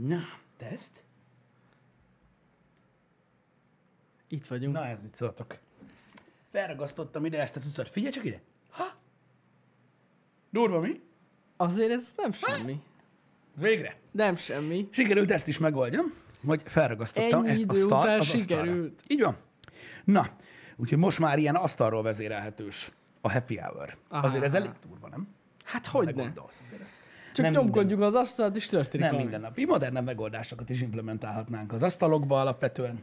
Na, teszt. Itt vagyunk. Na, ez mit szóltok? Felragasztottam ide ezt a cuccot. Figyelj csak ide. Ha! Durva mi? Azért ez nem semmi. Végre. Nem semmi. Sikerült ezt is megoldjam, hogy felragasztottam Ennyi ezt a szart az asztalra. sikerült. Így van. Na, úgyhogy most már ilyen asztalról vezérelhetős a happy hour. Aha. Azért ez elég durva, nem? Hát hogy ne? Gondolsz, azért ez Csak nem nyomkodjuk az asztalt, és történik Nem valami. minden napi. Modernebb megoldásokat is implementálhatnánk az asztalokba alapvetően.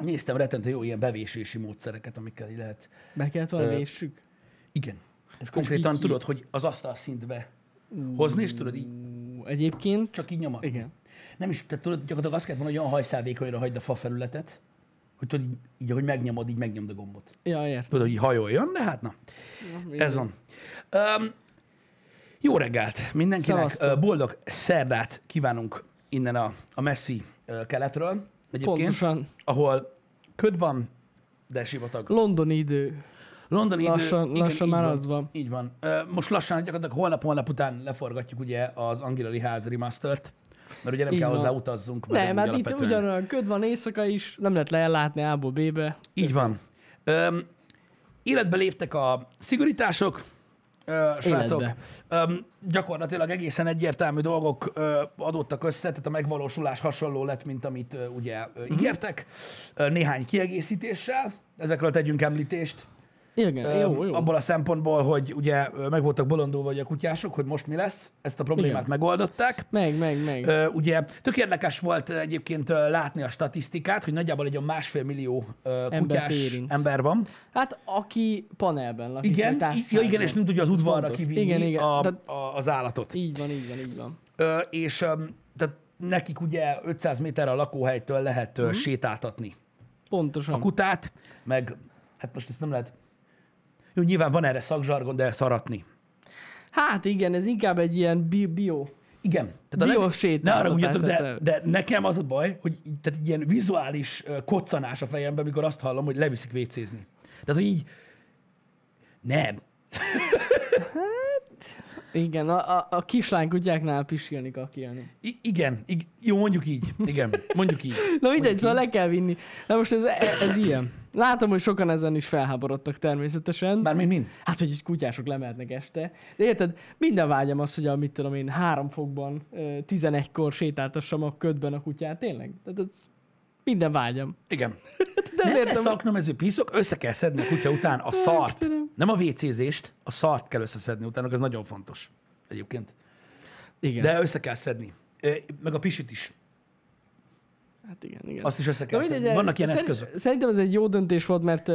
Néztem rettentő jó ilyen bevésési módszereket, amikkel lehet. Be kellett volna Ö, véssük. Igen. Tehát konkrétan ki- tudod, hogy az asztal szintbe hozni, és tudod így Egyébként, csak így nyomatni. igen. Nem is, tehát tudod, gyakorlatilag azt kellett volna, hogy olyan hajszálvékonyra hagyd a fa felületet, hogy tudod, így, így ahogy megnyomod, így megnyomd a gombot. Ja, értem. Tudod, hogy hajoljon, de hát na, ez van. Um, jó reggelt mindenkinek, Szevasztok. Boldog szerdát kívánunk innen a, a messzi keletről, egyébként, Pontosan. ahol köd van, de sivatag. Londoni idő. Londoni Lassan- idő, lassan így már van, az van. Így van. Most lassan, gyakorlatilag holnap-holnap után leforgatjuk ugye az Angilari ház remastert, mert ugye nem Így kell van. hozzá utazzunk. mert Nem, amúgy hát itt ugyanolyan köd van éjszaka is, nem lehet lejellátni A-ból B-be. Így van. Öm, életbe léptek a szigorítások, ö, srácok. Öm, gyakorlatilag egészen egyértelmű dolgok ö, adottak össze, tehát a megvalósulás hasonló lett, mint amit ö, ugye Mhm. ö, ígértek, ö, néhány kiegészítéssel. Ezekről tegyünk említést. Igen, jó, jó. Abból a szempontból, hogy ugye meg voltak bolondulva a kutyások, hogy most mi lesz, ezt a problémát Igen. megoldották. Meg, meg, meg. Ugye tök érdekes volt egyébként látni a statisztikát, hogy nagyjából egy olyan másfél millió kutyás ember van. Hát aki panelben lakik. Igen, ja igen, és nem tudja az udvarra kivinni Igen, igen. A, a, az állatot. Így van, így van, így van. Ö, és tehát nekik ugye 500 méterre a lakóhelytől lehet Mhm. uh sétáltatni Pontosan. a kutát, meg hát most ezt nem lehet... Jó, nyilván van erre szakzsargon, de szaratni. Hát igen, ez inkább egy ilyen bi- bio. Igen. Tehát a Bios ne, ne arra ugyatok, de, de nekem az a baj, hogy tehát egy ilyen vizuális koccanás a fejemben, amikor azt hallom, hogy leviszik vécézni. Tehát, hogy így nem. Igen, a, a, a kislány kutyáknál pisilni, kakilni. I- igen, ig- jó, mondjuk így. Igen, mondjuk így. Na mindegy, szóval le kell vinni. Na most ez, ez ilyen. Látom, hogy sokan ezen is felháborodtak természetesen. Bármint mind. Hát, hogy kutyások lemehetnek este. De érted, minden vágyam az, hogy a, mit tudom én, három fokban, ö, 11-kor sétáltassam a ködben a kutyát. Tényleg? Tehát ez minden vágyam. Igen. De Nem értem. lesz aknamező piszok, össze kell szedni a kutya után a szart. Istenem. Nem a WC-zést, a szart kell összeszedni utána, ez nagyon fontos egyébként. Igen. De össze kell szedni. Meg a pisit is. Hát igen, igen. Azt is össze kell mindegy, Vannak ilyen szerint- eszközök. Szerintem ez egy jó döntés volt, mert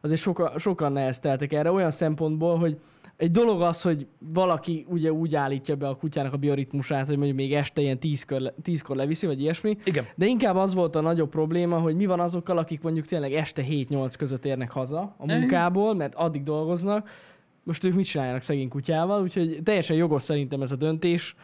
azért soka, sokan nehezteltek erre olyan szempontból, hogy egy dolog az, hogy valaki ugye úgy állítja be a kutyának a bioritmusát, hogy mondjuk még este ilyen tízkor, le- tízkor leviszi, vagy ilyesmi. Igen. De inkább az volt a nagyobb probléma, hogy mi van azokkal, akik mondjuk tényleg este 7-8 között érnek haza a munkából, mert addig dolgoznak. Most ők mit csináljanak szegény kutyával, úgyhogy teljesen jogos szerintem ez a döntés,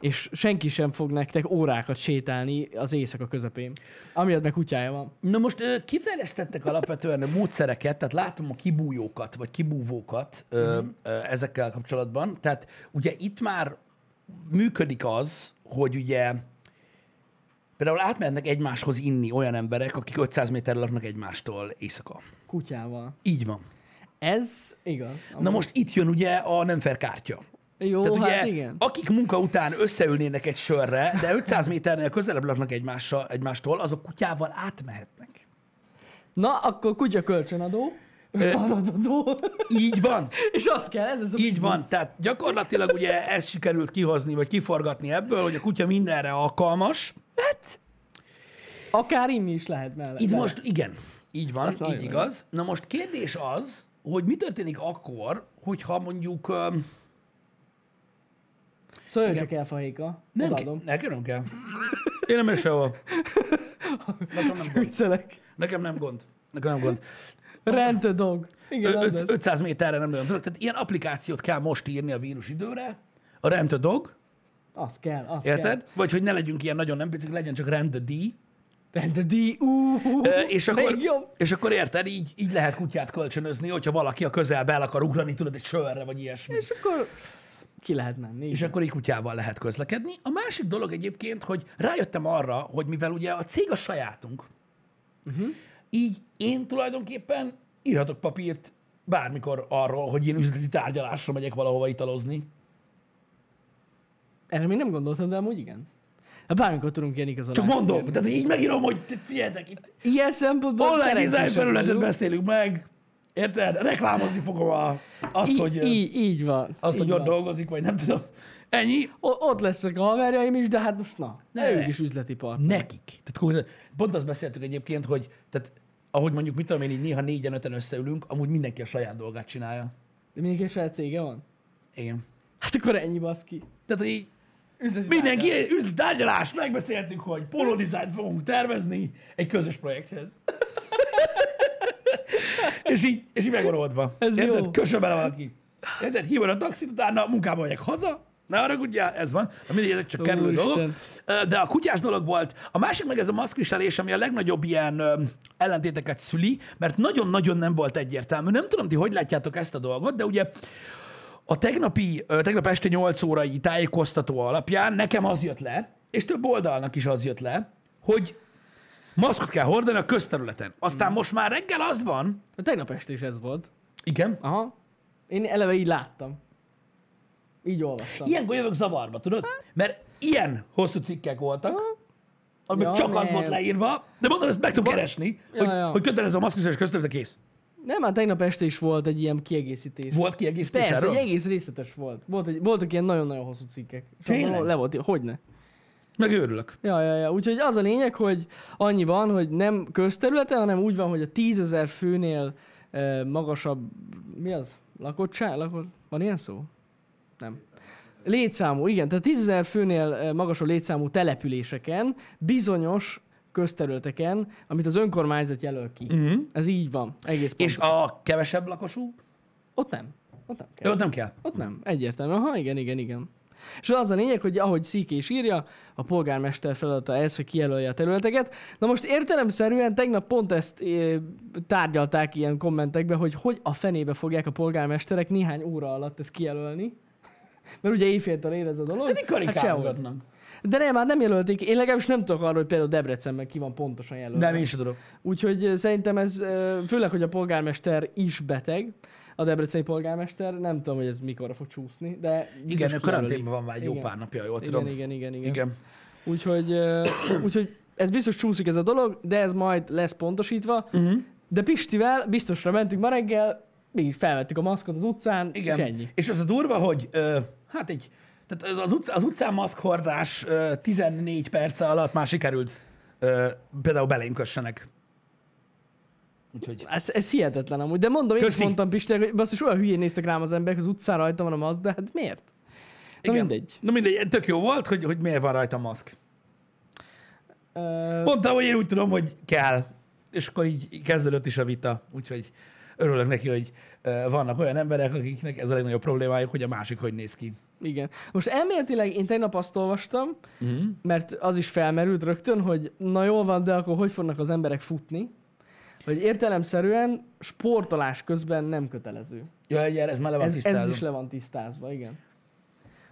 és senki sem fog nektek órákat sétálni az éjszaka közepén. Amiatt meg kutyája van. Na most ö, kifejlesztettek alapvetően módszereket, tehát látom a kibújókat, vagy kibúvókat ö, ö, ezekkel kapcsolatban. Tehát ugye itt már működik az, hogy ugye például átmennek egymáshoz inni olyan emberek, akik 500 méterre laknak egymástól éjszaka. Kutyával. Így van. Ez igaz. Na most itt jön ugye a nem fair kártya. Jó, Tehát ugye, hát igen. akik munka után összeülnének egy sörre, de 500 méternél közelebb laknak egymással, egymástól, azok kutyával átmehetnek. Na, akkor kutya kölcsönadó. Adatadó. Így van. És az kell, ez az a Így van, tehát gyakorlatilag ugye ezt sikerült kihozni, vagy kiforgatni ebből, hogy a kutya mindenre alkalmas. Akár inni is lehet mellett. Itt most, igen, így van, Az nagyon így igaz. Na most kérdés az, hogy mi történik akkor, hogyha mondjuk... Szóljon csak el, fahéka. Nem, Odaadom. ke- nekem nem kell. Én nem megyek sehol. Nekem nem gond. Viccelek. Nekem nem gond. Nekem nem gond. Rent a dog. Igen, az Ö- lesz. 500 méterre nem nagyon tudok. Tehát ilyen applikációt kell most írni a vírus időre. A Rent a Dog, Az kell, az érted? kell. Vagy hogy ne legyünk ilyen nagyon nem picik, legyen csak Rent a D. Rent a D. Ö, és, akkor, még jobb. és akkor érted, így, így lehet kutyát kölcsönözni, hogyha valaki a közelbe el akar ugrani, tudod, egy sörre, vagy ilyesmi. És akkor Ki lehet menni. és akkor így kutyával lehet közlekedni. A másik dolog egyébként, hogy rájöttem arra, hogy mivel ugye a cég a sajátunk, uh-huh. így én tulajdonképpen írhatok papírt bármikor arról, hogy én üzleti tárgyalásra megyek valahova italozni. Erre még nem gondoltam, de amúgy igen. Hát bármikor tudunk ilyen igazolást. Csak mondom, kérni. tehát így megírom, hogy te- figyeljetek, itt Ilyen szempontból online design felületet beszélünk meg, érted? Reklámozni fogom a, azt, Í- hogy, így, így van. azt, így hogy ott van. dolgozik, vagy nem tudom. Ennyi. O- ott lesznek a haverjaim is, de hát most na, Ne. ne. ők is üzleti partner. Nekik. Tehát pont azt beszéltük egyébként, hogy tehát, ahogy mondjuk, mit tudom én, így néha négyen, öten összeülünk, amúgy mindenki a saját dolgát csinálja. De mindenki egy saját cége van? Igen. Hát akkor ennyi baszki. Tehát, hogy így Üzleti mindenki tárgyalás. üzlet tárgyalás, megbeszéltük, hogy polo design fogunk tervezni egy közös projekthez. És, így, és így meg van oldva. Ez Érted? jó. Kössön bele valaki. Érted? Hívod a taxit, utána munkába megyek haza, ne haragudjál, ez van. Na mindegy, ezek csak kerülő Úristen. dolgok. De a kutyás dolog volt. A másik meg ez a maszkviselés, ami a legnagyobb ilyen ellentéteket szüli, mert nagyon-nagyon nem volt egyértelmű. Nem tudom, ti hogy látjátok ezt a dolgot, de ugye a tegnapi, tegnap este 8 órai tájékoztató alapján nekem az jött le, és több oldalnak is az jött le, hogy maszkot kell hordani a közterületen. Aztán most már reggel az van, A tegnap este is ez volt. igen, Aha. Én eleve így láttam. Így olvastam. ilyenkor jövök zavarba, tudod? Mert ilyen hosszú cikkek voltak, amik Ja, csak az nem. volt leírva, de mondom, ezt meg tudom keresni, Ja, hogy, ja. hogy kötelező a maszkviselés közterületen kész. Nem, hát tegnap este is volt egy ilyen kiegészítés. Volt kiegészítés Persze, erről? egy egész részletes volt. volt egy, voltak ilyen nagyon-nagyon hosszú cikkek. És Tényleg? abban Le volt, hogyne. Meg örülök. Ja, ja, ja. Úgyhogy az a lényeg, hogy annyi van, hogy nem közterületen, hanem úgy van, hogy a tízezer főnél e, magasabb, mi az? Lakottság? Lakott? Van ilyen szó? Nem. Létszámú, igen. Tehát tízezer főnél e, magasabb létszámú településeken, bizonyos közterületeken, amit az önkormányzat jelöl ki. Uh-huh. Ez így van. Egész És pontosan. a kevesebb lakosú? Ott nem. Ott nem kell. Ott nem kell. Ott nem, egyértelmű. Aha, igen, igen, igen. És az a lényeg, hogy ahogy Szíké is írja, a polgármester feladata ez, hogy kijelölje a területeket. Na most értelemszerűen tegnap pont ezt é, tárgyalták ilyen kommentekbe, hogy hogy a fenébe fogják a polgármesterek néhány óra alatt ezt kijelölni. Mert ugye éjféltől ér ez a dolog. Hát így sehogy. De nem, hát nem jelölték. Én legalábbis nem tudok arról, hogy például Debrecenben ki van pontosan jelölve. Nem, én sem tudom. Úgyhogy szerintem ez, főleg, hogy a polgármester is beteg, a debreceni polgármester, nem tudom, hogy ez mikorra fog csúszni, de Igen, kijelölik. karanténban van már egy jó pár napja, jól Igen, tudom. igen, igen, igen. Igen. Úgyhogy, úgyhogy ez biztos csúszik ez a dolog, de ez majd lesz pontosítva. Uh-huh. De Pistivel biztosra mentünk ma reggel, mi felvettük a maszkot az utcán, Igen. és ennyi. És az a durva, hogy ö, hát egy, tehát az, utc, az utcán maszkhordás ö, 14 perc alatt már sikerült például belém kössenek. Úgyhogy Ez, ez hihetetlen amúgy, de mondom, én is Köszi. mondtam Pistek, hogy basszus, olyan hülyén néztek rám az emberek, az utcán rajta van a maszk, de hát miért? Na igen. mindegy. Na mindegy, tök jó volt, hogy, hogy miért van rajta maszk. Ö, Mondtam, hogy én úgy tudom, hogy kell. És akkor így kezdődött is a vita. Úgyhogy örülök neki, hogy vannak olyan emberek, akiknek ez a legnagyobb problémájuk, hogy a másik hogy néz ki. Igen. Most elméletileg én tegnap azt olvastam, Uh-huh. mert az is felmerült rögtön, hogy na jól van, de akkor hogy fognak az emberek futni? Hogy értelemszerűen sportolás közben nem kötelező. Ja, ugye, ez már le van Ez, ez tisztázva. is le van tisztázva, igen.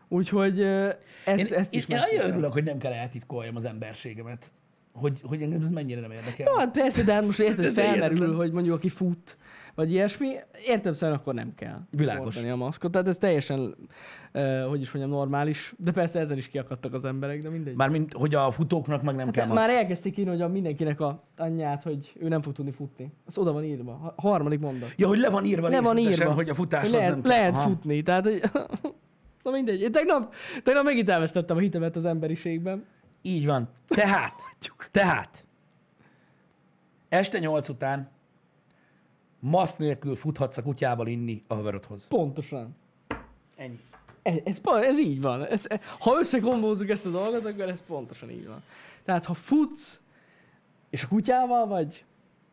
Úgyhogy ezt, Én, ezt is én, nagyon örülök, hogy nem kell eltitkoljam az emberségemet. Hogy, hogy engem ez mennyire nem érdekel. Jó, hát persze, de hát most érted, Ez felmerül, hogy mondjuk aki fut, vagy ilyesmi, értem szerint akkor nem kell Világos. a maszkot. Tehát ez teljesen, uh, hogy is mondjam, normális. De persze ezen is kiakadtak az emberek, de mindegy. Mármint, hogy a futóknak meg nem kell Hát maszk. már elkezdték írni, hogy a mindenkinek a anyját, hogy ő nem fog tudni futni. Az oda van írva. Ha- Harmadik mondat. Ja, hogy le van írva Le van írva. hogy a futáshoz lehet, nem kell. lehet Aha. futni. Tehát, hogy... Na mindegy. Én tegnap, tegnap megint elvesztettem a hitemet az emberiségben. Így van. Tehát, tehát, este nyolc után maszk nélkül futhatsz a kutyával inni a haverodhoz. Pontosan. Ennyi. Ez, ez, pont- ez így van. Ez, ha összekombózzuk ezt a dolgot, akkor ez pontosan így van. Tehát, ha futsz, és a kutyával vagy,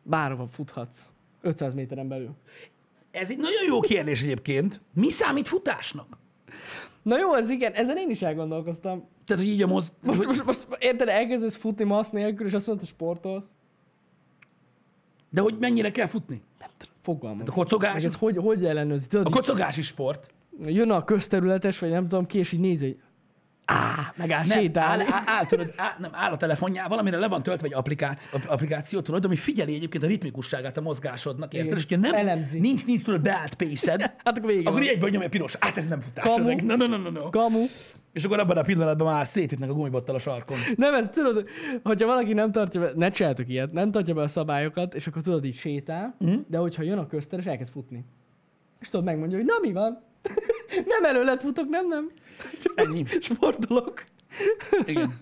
bárhova futhatsz. 500 méteren belül. Ez egy nagyon jó kérdés egyébként. Mi számít futásnak? Na jó, ez igen, ezen én is elgondolkoztam. Tehát, hogy így a moz... Most, most, most érted, elkezdesz futni maszk nélkül, és azt mondod, hogy sportolsz? De hogy mennyire kell futni? Nem tudom, fogalmam. A kocogás, Meg ez hogy, hogy ellenőrzi? Tudod, a kocogás is sport. jön a közterületes, vagy nem tudom ki, és így nézi, hogy á, megáll Nem, sétálni. áll, áll, áll, tudod, áll, nem, áll a telefonjával, amire le van töltve egy applikáció, applikáció, tudod, ami figyeli egyébként a ritmikusságát a mozgásodnak, érted? És nem, Elemzi. nincs, nincs, tudod, beállt pészed, Hát akkor vége akkor egyből nyomja piros. Hát ez nem futás. Kamu. No, no, no, no, no. Kamu. És akkor abban a pillanatban már szétütnek a gumibottal a sarkon. Nem, ez tudod, hogyha valaki nem tartja be, ne csináltok ilyet, nem tartja be a szabályokat, és akkor tudod, így sétál, mm. de hogyha jön a közteres, elkezd futni. És tudod, megmondja, hogy na mi van? Nem előlet futok, nem, nem. Ennyi. Sportolok. Igen.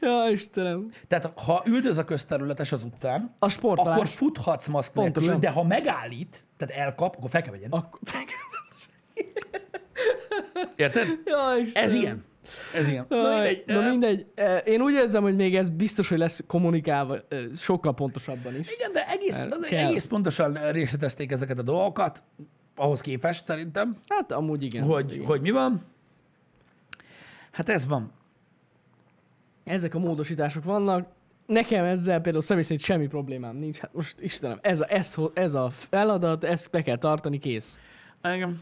Ja, Istenem. Tehát ha üldöz a közterületes az utcán, A sportolás. akkor futhatsz maszk nélkül, de ha megállít, tehát elkap, akkor fel kell vegyen. Akkor... Érted? ja, Istenem. Ez ilyen. Ez ilyen. Na mindegy. Na mindegy. Én úgy érzem, hogy még ez biztos, hogy lesz kommunikálva sokkal pontosabban is. Igen, de egész, egész pontosan részletezték ezeket a dolgokat, ahhoz képest szerintem, Hát amúgy igen. hogy, igen. hogy mi van. Hát ez van. Ezek a módosítások vannak. Nekem ezzel például személy szerint semmi problémám nincs. Hát most Istenem, ez a, ez, ez a feladat, ezt be kell tartani, kész. Igen.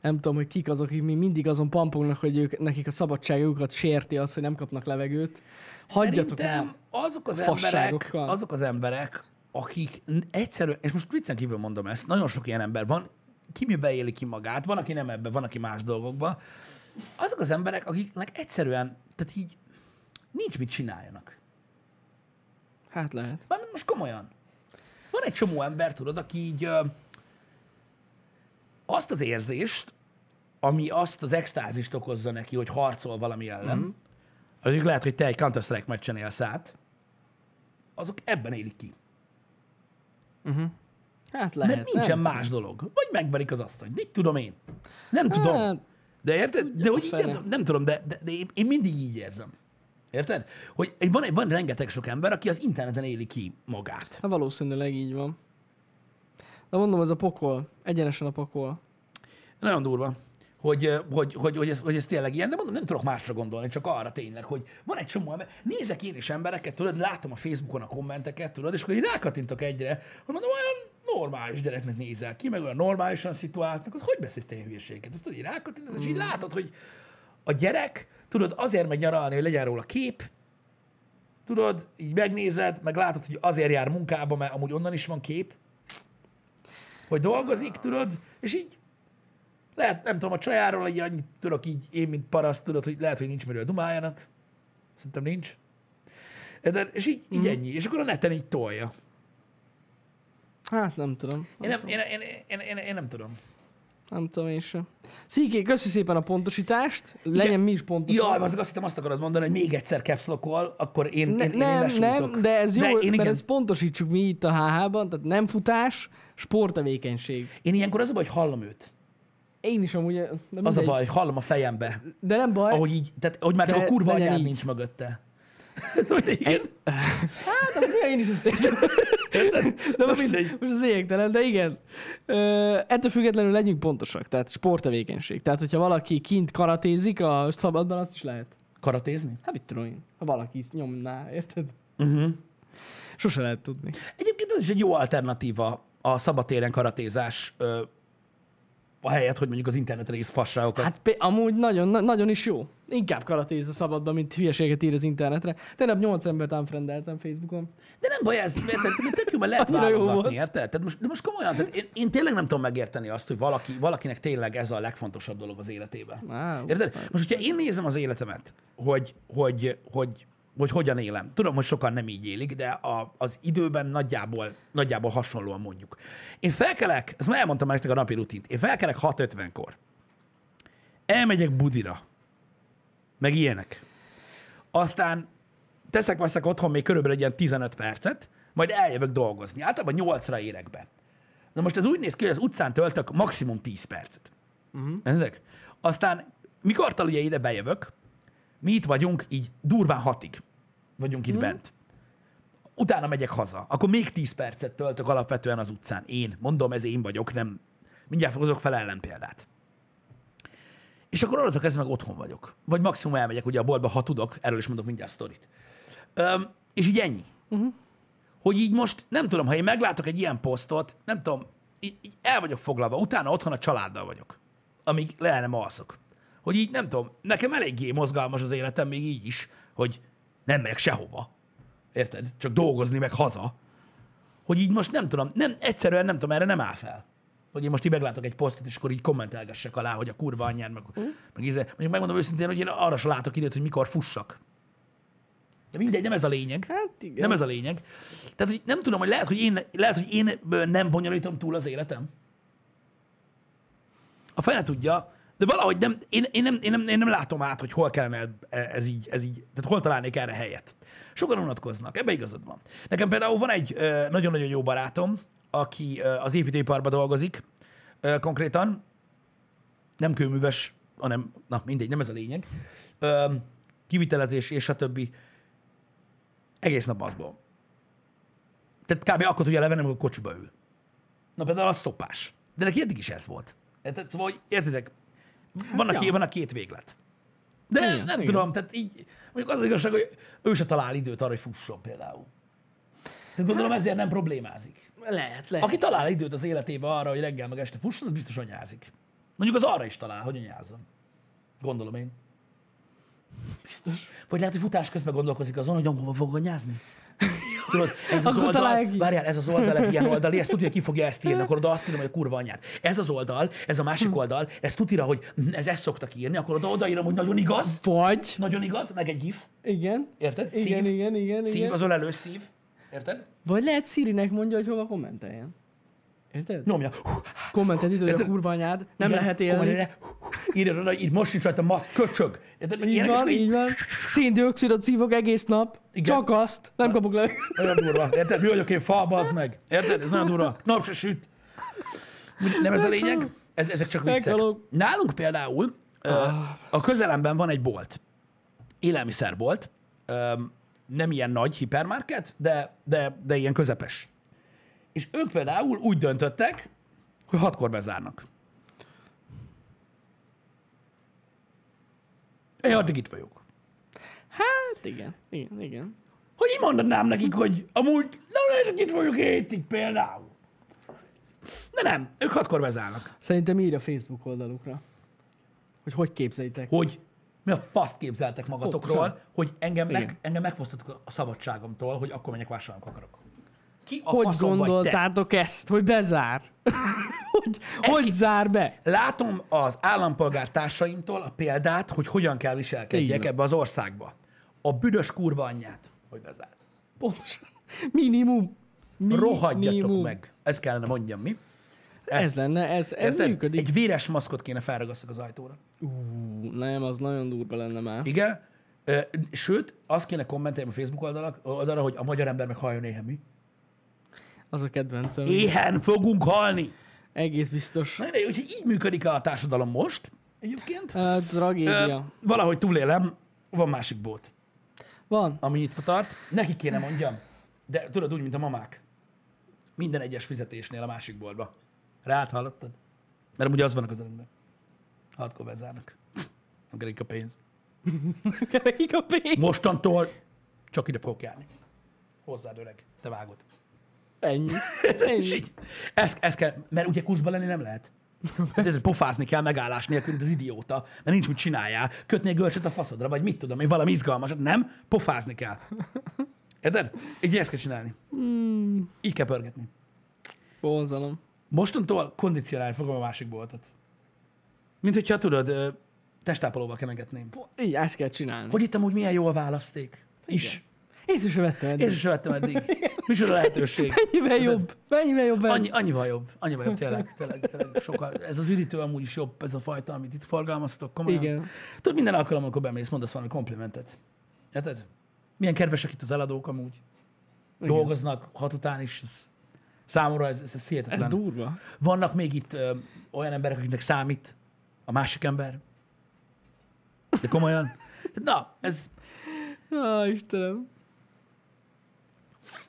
Nem tudom, hogy kik azok, akik mindig azon pampognak, hogy ők, nekik a szabadságukat sérti az, hogy nem kapnak levegőt. Hagyjatok Szerintem el. azok az emberek, azok az emberek, akik egyszerűen, és most viccen kívül mondom ezt, nagyon sok ilyen ember van, ki mi beéli ki magát, van, aki nem ebbe, van, aki más dolgokba. Azok az emberek, akiknek egyszerűen, tehát így nincs mit csináljanak. Hát lehet. Mármint most komolyan. Van egy csomó ember, tudod, aki így ö, azt az érzést, ami azt az extázist okozza neki, hogy harcol valami ellen, mm. mondjuk lehet, hogy te egy Counter-Strike meccsen élsz át, azok ebben élik ki. Hát lehet. Mert nincsen nem más dolog. Vagy megverik az asszonyt. Mit tudom én? Nem tudom. Hát, De érted? De hogy így nem, nem tudom, de, de, de én, én mindig így érzem. Érted? Hogy van, van rengeteg sok ember, aki az interneten éli ki magát. Hát valószínűleg így van. De mondom, ez a pokol. Egyenesen a pokol. Nagyon durva, hogy, hogy, hogy, hogy, ez, hogy ez tényleg ilyen, de mondom, nem tudok másra gondolni, csak arra tényleg, hogy van egy csomó ember, nézek én is embereket, tudod, látom a Facebookon a kommenteket, tudod, és akkor én rákattintok egyre, hogy mondom, olyan normális gyereknek nézel ki, meg olyan normálisan szituáltnak, hogy hogy beszélsz te ilyen hülyeséget? Azt tudod, így rákattintasz, és így látod, hogy a gyerek, tudod, azért megy nyaralni, hogy legyen róla kép, tudod, így megnézed, meg látod, hogy azért jár munkába, mert amúgy onnan is van kép, hogy dolgozik, tudod, és így lehet, nem tudom, a csajáról egy annyit tudok így, én, mint paraszt, tudod, hogy lehet, hogy nincs miről dumáljanak. Szerintem nincs. De, és így, így ennyi. És akkor a neten így tolja. Hát nem tudom. Én nem, én, én, én, én, én nem tudom. Nem tudom én sem. Sziké, köszi szépen a pontosítást. Legyen Igen. mi is pontos. Jaj, az azt hittem azt akarod mondani, hogy még egyszer caps lock akkor én, Ne, én, én, nem, én nem, de ez jó, de én, mert igen, ezt pontosítsuk mi itt a HH-ban, tehát nem futás, sporttevékenység. én ilyenkor az a baj, hogy hallom őt. Én is amúgy, Az a baj, hogy hallom a fejembe. De nem baj. Ahogy így, tehát, hogy már csak a kurva anyád nincs mögötte. Hogy igen. Hát, de néha én is ezt érzem. De most, mindegy. most ez lényegtelen, de igen. Ö, ettől függetlenül legyünk pontosak, tehát sporttevékenység. Tehát, hogyha valaki kint karatézik a szabadban, azt is lehet. Karatézni? Hát mit tudom én, ha valaki nyomná, érted? Uh-huh. Sose lehet tudni. Egyébként ez is egy jó alternatíva a szabadtéren karatézás ö, a helyet, hogy mondjuk az interneten is fasságokat. Hát, amúgy nagyon, na- nagyon is jó. Inkább karatéz a szabadban, mint hülyeséget ír az internetre. Tegnap 8 embert unfriendeltem Facebookon. de nem baj ez, érted? Mert tök jó, mert lehet válogatni, érted? Tehát most, de most komolyan, tehát én, én, tényleg nem tudom megérteni azt, hogy valaki, valakinek tényleg ez a legfontosabb dolog az életében. Á, Érted? Most, hogyha én nézem az életemet, hogy, hogy, hogy, hogy hogyan élem, tudom, hogy sokan nem így élik, de a, az időben nagyjából, nagyjából hasonlóan mondjuk. Én felkelek, ezt már elmondtam már nektek a napi rutint, én felkelek 6.50-kor. Elmegyek budira. Meg ilyenek. Aztán teszek-veszek otthon még körülbelül egy ilyen 15 percet, majd eljövök dolgozni. Általában 8-ra érek be. Na most ez úgy néz ki, hogy az utcán töltök maximum 10 percet. Uh-huh. Aztán mikor ugye ide bejövök, mi itt vagyunk így durván hatig vagyunk itt bent. Utána megyek haza. Akkor még 10 percet töltök alapvetően az utcán. Én. Mondom, ez én vagyok, nem... Mindjárt hozok fel ellenpéldát. És akkor onnantól kezdve meg otthon vagyok. Vagy maximum elmegyek ugye a boltba, ha tudok, erről is mondok mindjárt sztorit. Öm, és így ennyi. Uh-huh. Hogy így most, nem tudom, ha én meglátok egy ilyen posztot, nem tudom, így, így el vagyok foglalva, utána otthon a családdal vagyok. amíg le nem alszok. Hogy így nem tudom, nekem eléggé mozgalmas az életem még így is, hogy nem megyek sehova. Érted? Csak dolgozni, meg haza. Hogy így most nem tudom, nem, egyszerűen nem tudom, erre nem áll fel. Hogy én most így meglátok egy posztot, és akkor így kommentelgessek alá, hogy a kurva anyján, meg, Mm. meg íze. Mondjuk megmondom őszintén, hogy én arra sem látok időt, hogy mikor fussak. De mindegy, nem ez a lényeg. Hát igen. Nem ez a lényeg. Tehát, hogy nem tudom, hogy lehet, hogy én, lehet, hogy én nem bonyolítom túl az életem. A fene tudja, de valahogy nem, én, én, nem, én, nem, én nem látom át, hogy hol kellene ez így, ez így, tehát hol találnék erre helyet. Sokan unatkoznak, ebbe igazad van. Nekem például van egy nagyon-nagyon jó barátom, aki az építőiparban dolgozik, konkrétan, nem kőműves, hanem, na mindegy, nem ez a lényeg, kivitelezés és a többi, egész nap maszkban. Tehát kb. akkor tudja levenni, amikor a kocsiba ül. Na például az szopás. De neki eddig is ez volt. Érted? Szóval, hogy van, a, ja. van a két véglet. De Igen, nem igen. igen. tudom, tehát így, mondjuk az az igazság, hogy ő se talál időt arra, hogy fusson például. Tehát gondolom ezért nem problémázik. Lehet, lehet. Aki talál időt az életébe arra, hogy reggel meg este fusson, az biztos anyázik. Mondjuk az arra is talál, hogy anyázzon. Gondolom én. Biztos. Vagy lehet, hogy futás közben gondolkozik azon, hogy hova fog anyázni. Tudod, ez az Akkor oldal, várjál, ez az oldal, ez ilyen oldali, ezt tudja, ki fogja ezt írni, akkor oda azt írom, hogy a kurva anyád. Ez az oldal, ez a másik oldal, ez tudja, hogy hm, ez ezt szoktak írni, akkor oda odaírom, hogy nagyon igaz, Vagy. nagyon igaz, meg egy gif, Igen. érted? Igen, szív, igen, igen, szív, igen. az ölelő szív, érted? Vagy lehet Sirinek mondja, hogy hova kommenteljen. Érted? Nyomja. Kommentet itt, hogy a kurva anyád. Nem Igen, lehet komolyan, élni. le- Írja oda, így most sincs rajta maszk, köcsög. Érted? Így van, így- így van. Széndiokszidot szívok egész nap. Igen. Csak azt. Nem kapok le. Nagyon durva. Érted? Mi vagyok én fa, bazd meg. Érted? Ez nagyon durva. Nap se süt. Nem ez a lényeg? Ez, ezek csak viccek. Meghalok. Nálunk például ö, a közelemben van egy bolt. Élelmiszerbolt. Nem ilyen nagy hipermarket, de, de, de ilyen közepes. És ők például úgy döntöttek, hogy hatkor bezárnak. Én addig itt vagyok. Hát igen, igen, igen. Hogy így mondanám nekik, hogy amúgy nem lehet, itt vagyok hétig például. De nem, ők hatkor bezárnak. Szerintem írja Facebook oldalukra. Hogy hogy képzeljétek. Hogy mi a faszt képzeltek magatokról, Pontosan. hogy engem, meg, engem megfosztottak a szabadságomtól, hogy akkor menjek vásárolni akarok. Ki a Hogy vagy te? gondoltátok ezt, hogy bezár? hogy, hogy ki- zár be? Látom az állampolgár társaimtól a példát, hogy hogyan kell viselkedjek ebbe az országba. A büdös kurva anyját, hogy bezár. Pontosan. Minimum. Rohadjatok Minimum. meg. Ezt kellene mondjam, mi? Ez lenne, ez, ez Érted? működik. Egy véres maszkot kéne felragasztok az ajtóra. Ú, nem, az nagyon durva lenne már. Igen. Sőt, azt kéne kommentelni a Facebook oldalak, oldalra, hogy a magyar ember meg halljon éhen mi. Az a kedvencem. Éhen fogunk halni. Egész biztos. Na, de, úgyhogy így működik a társadalom most egyébként. Uh, tragédia. valahogy túlélem, van másik bolt, Van. ami nyitva tart. Neki kéne mondjam, de tudod úgy, mint a mamák. Minden egyes fizetésnél a másik boltba. Rád hallottad? Mert ugye az van a közelemben. Hatkor bezárnak. Nem kerik a pénz. Kerekik a pénz. Mostantól csak ide fogok járni. Hozzád öreg, te vágod. Ennyi. Ennyi. ez, ez kell, mert ugye kursban lenni nem lehet. Hát ez pofázni kell megállás nélkül, mint az idióta, mert nincs mit csináljál. Kötni egy görcsöt a faszodra, vagy mit tudom én, valami izgalmasat. Nem, pofázni kell. Érted? Így ezt kell csinálni. Hmm. Így kell pörgetni. Borzalom. Mostantól kondicionálni fogom a másik boltot. Mint hogyha tudod, testápolóval kenegetném. Így ezt kell csinálni. Hogy itt amúgy milyen jó a választék. Is. Észre sem vettem eddig. Észre sem vettem eddig. Micsoda lehetőség. Mennyivel jobb? Mennyivel jobb? Annyi, annyival jobb, annyival jobb, tényleg, tényleg, tényleg sokkal. Ez az üdítő amúgy is jobb, ez a fajta, amit itt forgalmaztok, komolyan. Igen. Tudod, minden alkalommal, amikor bemész, mondasz valami komplimentet. Érted? Milyen kedvesek itt az eladók amúgy. Igen. Dolgoznak hat után is. Ez, számomra ez, ez, ez hihetetlen. Ez durva. Vannak még itt ö, olyan emberek, akiknek számít a másik ember. De komolyan. Na, ez Á, Istenem.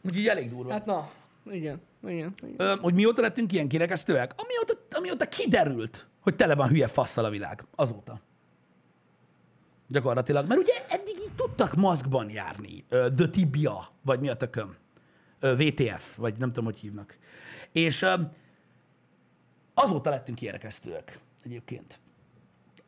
Úgyhogy elég durva. Hát na, igen, igen, igen. Ö, hogy mióta lettünk ilyen kirekesztőek? Amióta, amióta kiderült, hogy tele van hülye fasszal a világ. Azóta. Gyakorlatilag. Mert ugye eddig így tudtak maszkban járni. Ö, The Tibia, vagy mi a tököm. Ö, VTF, vagy nem tudom, hogy hívnak. És ö, azóta lettünk kirekesztőek egyébként.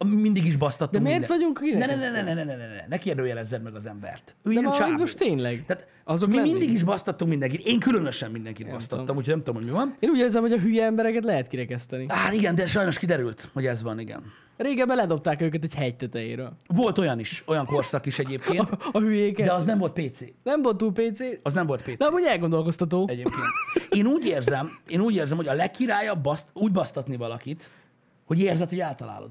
Mindig is basztattunk De miért minden. vagyunk ne, ne, ne, ne, ne, ne, ne, ne, ne, ne kérdőjelezzed meg az embert. Ő De ilyen csávó. most tényleg. Tehát Azok mi lennénk. mindig is basztattunk mindenkit. Én különösen mindenkit basztattam, tudom. úgyhogy nem tudom, hogy mi van. Én úgy érzem, hogy a hülye embereket lehet kirekeszteni. Hát igen, de sajnos kiderült, hogy ez van, igen. Régebben ledobták őket egy hegy tetejéről. Volt olyan is, olyan korszak is egyébként, A hülyéket. de az nem volt PC. Nem volt túl PC, Az nem volt PC. de amúgy elgondolkoztató. Egyébként. Én úgy érzem, én úgy érzem, hogy a legkirályabb baszt, úgy basztatni valakit, hogy érzed, hogy eltalálod.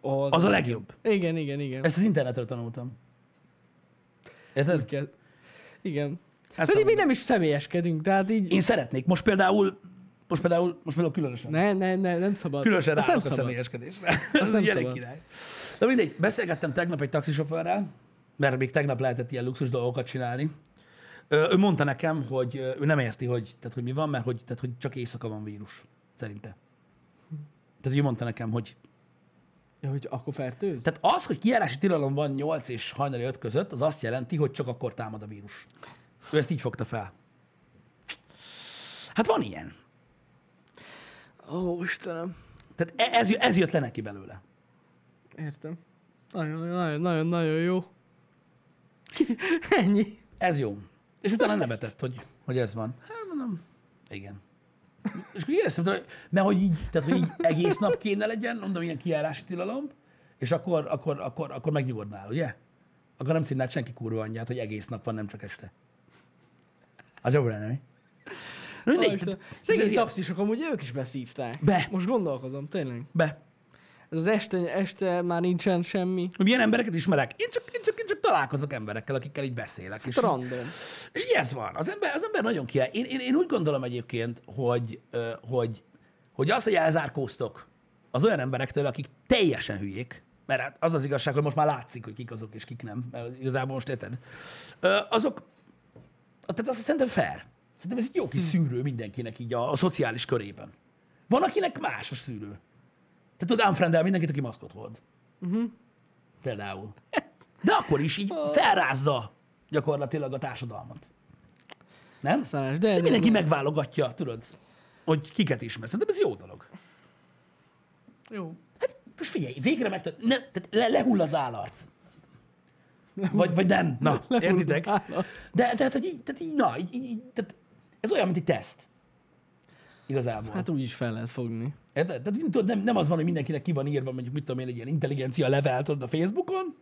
Az, Az a legjobb. Igen, igen, igen. Ezt az internetről tanultam. Érted? Kell. Igen. Ezt Pedig mi nem is személyeskedünk, tehát így... Én szeretnék. Most például, most például, most például különösen. Ne, ne, ne, nem szabad. Különösen Azt nem a szabad. személyeskedésre. Ez nem szabad. király. De mindegy, beszélgettem tegnap egy taxisofőrrel, mert még tegnap lehetett ilyen luxus dolgokat csinálni. Ő mondta nekem, hogy ő nem érti, hogy, tehát, hogy mi van, mert hogy, tehát, hogy csak éjszaka van vírus, szerinte. Tehát ő mondta nekem, hogy Ja, hogy akkor fertőz? tehát az, hogy kijárási tilalom van 8 és hajnali 5 között, az azt jelenti, hogy csak akkor támad a vírus. Ő ezt így fogta fel. Hát van ilyen. Ó, Istenem. Tehát e- ez, ez jött le neki belőle. Értem. Nagyon, nagyon, nagyon, nagyon jó. Ennyi. Ez jó. És utána nevetett, hogy, hogy ez van. Hát mondom, igen. És akkor éreztem, hogy, mert hogy így, tehát, hogy így egész nap kéne legyen, mondom, ilyen kijárási tilalom, és akkor, akkor, akkor, akkor megnyugodnál, ugye? Akkor nem színnád senki kurva anyját, hogy egész nap van, nem csak este. Az jobb lenne, mi? Szegény taxisok amúgy ők is beszívták. Be. Most gondolkozom, tényleg. Be. Ez az este, este már nincsen semmi. Milyen embereket ismerek? Én csak, én csak, én csak találkozok emberekkel, akikkel így beszélek. És, így, Random. és így ez van. Az ember, az ember nagyon kiáll. Én, én, én úgy gondolom egyébként, hogy, hogy, hogy az, hogy elzárkóztok az olyan emberektől, akik teljesen hülyék, mert hát az az igazság, hogy most már látszik, hogy kik azok és kik nem, mert igazából most érted. Azok, tehát azt szerintem fair. Szerintem ez egy jó kis szűrő mindenkinek így a, a szociális körében. Van, akinek más a szűrő. Te tudod, unfriendel mindenkit, aki maszkot hord. Uh-huh. Például. De akkor is így felrázza gyakorlatilag a társadalmat. Nem? Szalás, de, De de, mindenki megválogatja, tudod, hogy kiket ismer. Szerintem ez jó dolog. Jó. Hát most figyelj, végre meg, ne, tehát le, lehull az állarc. Vagy, vagy nem. Na, értitek? De tehát, így, tehát így, na, így, így tehát ez olyan, mint egy teszt. Igazából. Hát, úgy is fel lehet fogni. Érted? Tehát tudod, nem, nem az van, hogy mindenkinek ki van írva, mondjuk mit tudom én, egy ilyen intelligencia level, tudod, a Facebookon,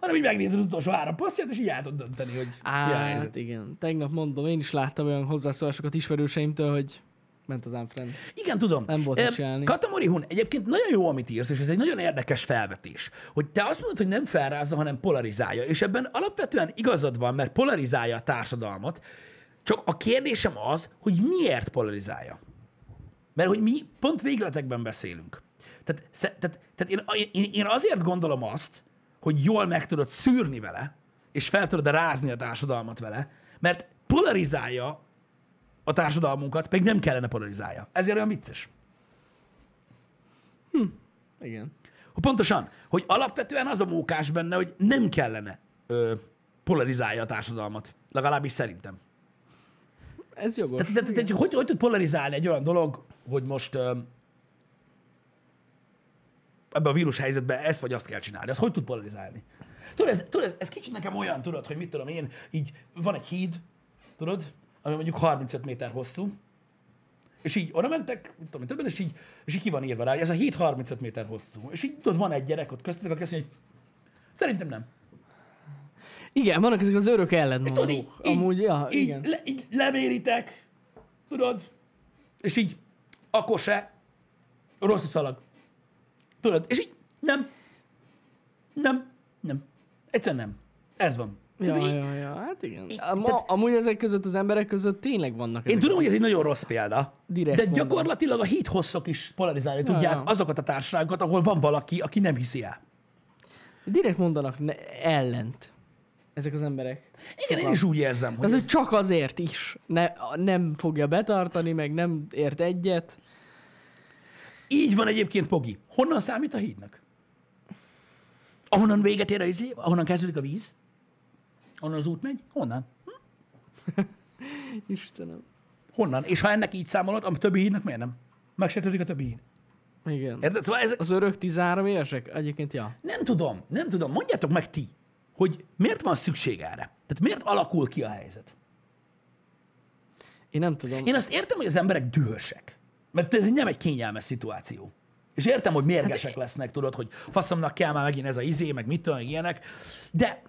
hanem így megnézed az utolsó három passzját, és így el tudod dönteni, hogy Á, mi a hát igen. Tegnap mondom, én is láttam olyan hozzászólásokat ismerőseimtől, hogy ment az unfriend. Igen, tudom. Nem volt mit csinálni. Katamori Hun, egyébként nagyon jó, amit írsz, és ez egy nagyon érdekes felvetés, hogy te azt mondod, hogy nem felrázza, hanem polarizálja, és ebben alapvetően igazad van, mert polarizálja a társadalmat, csak a kérdésem az, hogy miért polarizálja. Mert hogy mi pont végletekben beszélünk. Tehát, tehát, tehát én, én, én azért gondolom azt, hogy jól meg tudod szűrni vele, és fel tudod rázni a társadalmat vele, mert polarizálja a társadalmunkat, pedig nem kellene polarizálja. Ezért olyan vicces. Igen. Hogy pontosan, hogy alapvetően az a mókás benne, hogy nem kellene ö, polarizálja a társadalmat. Legalábbis szerintem. Ez jogos. Tehát, tehát, tehát hogy, hogy tud polarizálni egy olyan dolog, hogy most ö, ebbe a vírus helyzetben ezt vagy azt kell csinálni. Az hogy tud polarizálni? Tudod, ez, tudod, ez, ez kicsit nekem olyan, tudod, hogy mit tudom én, így van egy híd, tudod, ami mondjuk 35 méter hosszú, és így oda mentek, mit tudom én, többen, és így, és így ki van írva rá, hogy ez a híd 35 méter hosszú. És így tudod, van egy gyerek ott köztetek, aki azt mondja, hogy szerintem nem. Igen, vannak ezek az örök Tudod, így, ellentmondók. így, Amúgy, ja, így, igen. le, így leméritek, tudod, és így, akkor se, rossz a szalag. Tudod, és így, nem, nem, nem. Egyszerűen nem. Ez van. Ja, Tudod, ja, ja, hát igen. így- Am- tehát- amúgy ezek között az emberek között tényleg vannak ezek. Én tudom, hogy ez egy nagyon rossz példa, Direkt de mondom. gyakorlatilag a hit hosszok is polarizálni tudják ja. azokat a társaságokat, ahol van valaki, aki nem hiszi el. Direkt mondanak ne- ellent ezek az emberek. Igen, én is úgy érzem, hogy ez, hogy csak azért is ne, nem fogja betartani, meg nem ért egyet. így van egyébként, Pogi. Honnan számít a hídnak? Ahonnan véget ér a izé? Ahonnan kezdődik a víz? Ahonnan az út megy? Honnan? Istenem. Honnan? És ha ennek így számolod, a többi hídnak miért nem? Megsértődik a többi híd. Igen. Érted? Szóval ezek, Az örök 13 évesek? Egyébként, ja. nem tudom, nem tudom. Mondjátok meg ti, hogy miért van szükség erre? Tehát miért alakul ki a helyzet? Én nem tudom. Én azt értem, hogy az emberek dühösek. Mert ez nem egy kényelmes szituáció. És értem, hogy mérgesek lesznek, tudod, hogy faszomnak kell már megint ez a izé, meg mit tudom, meg ilyenek. De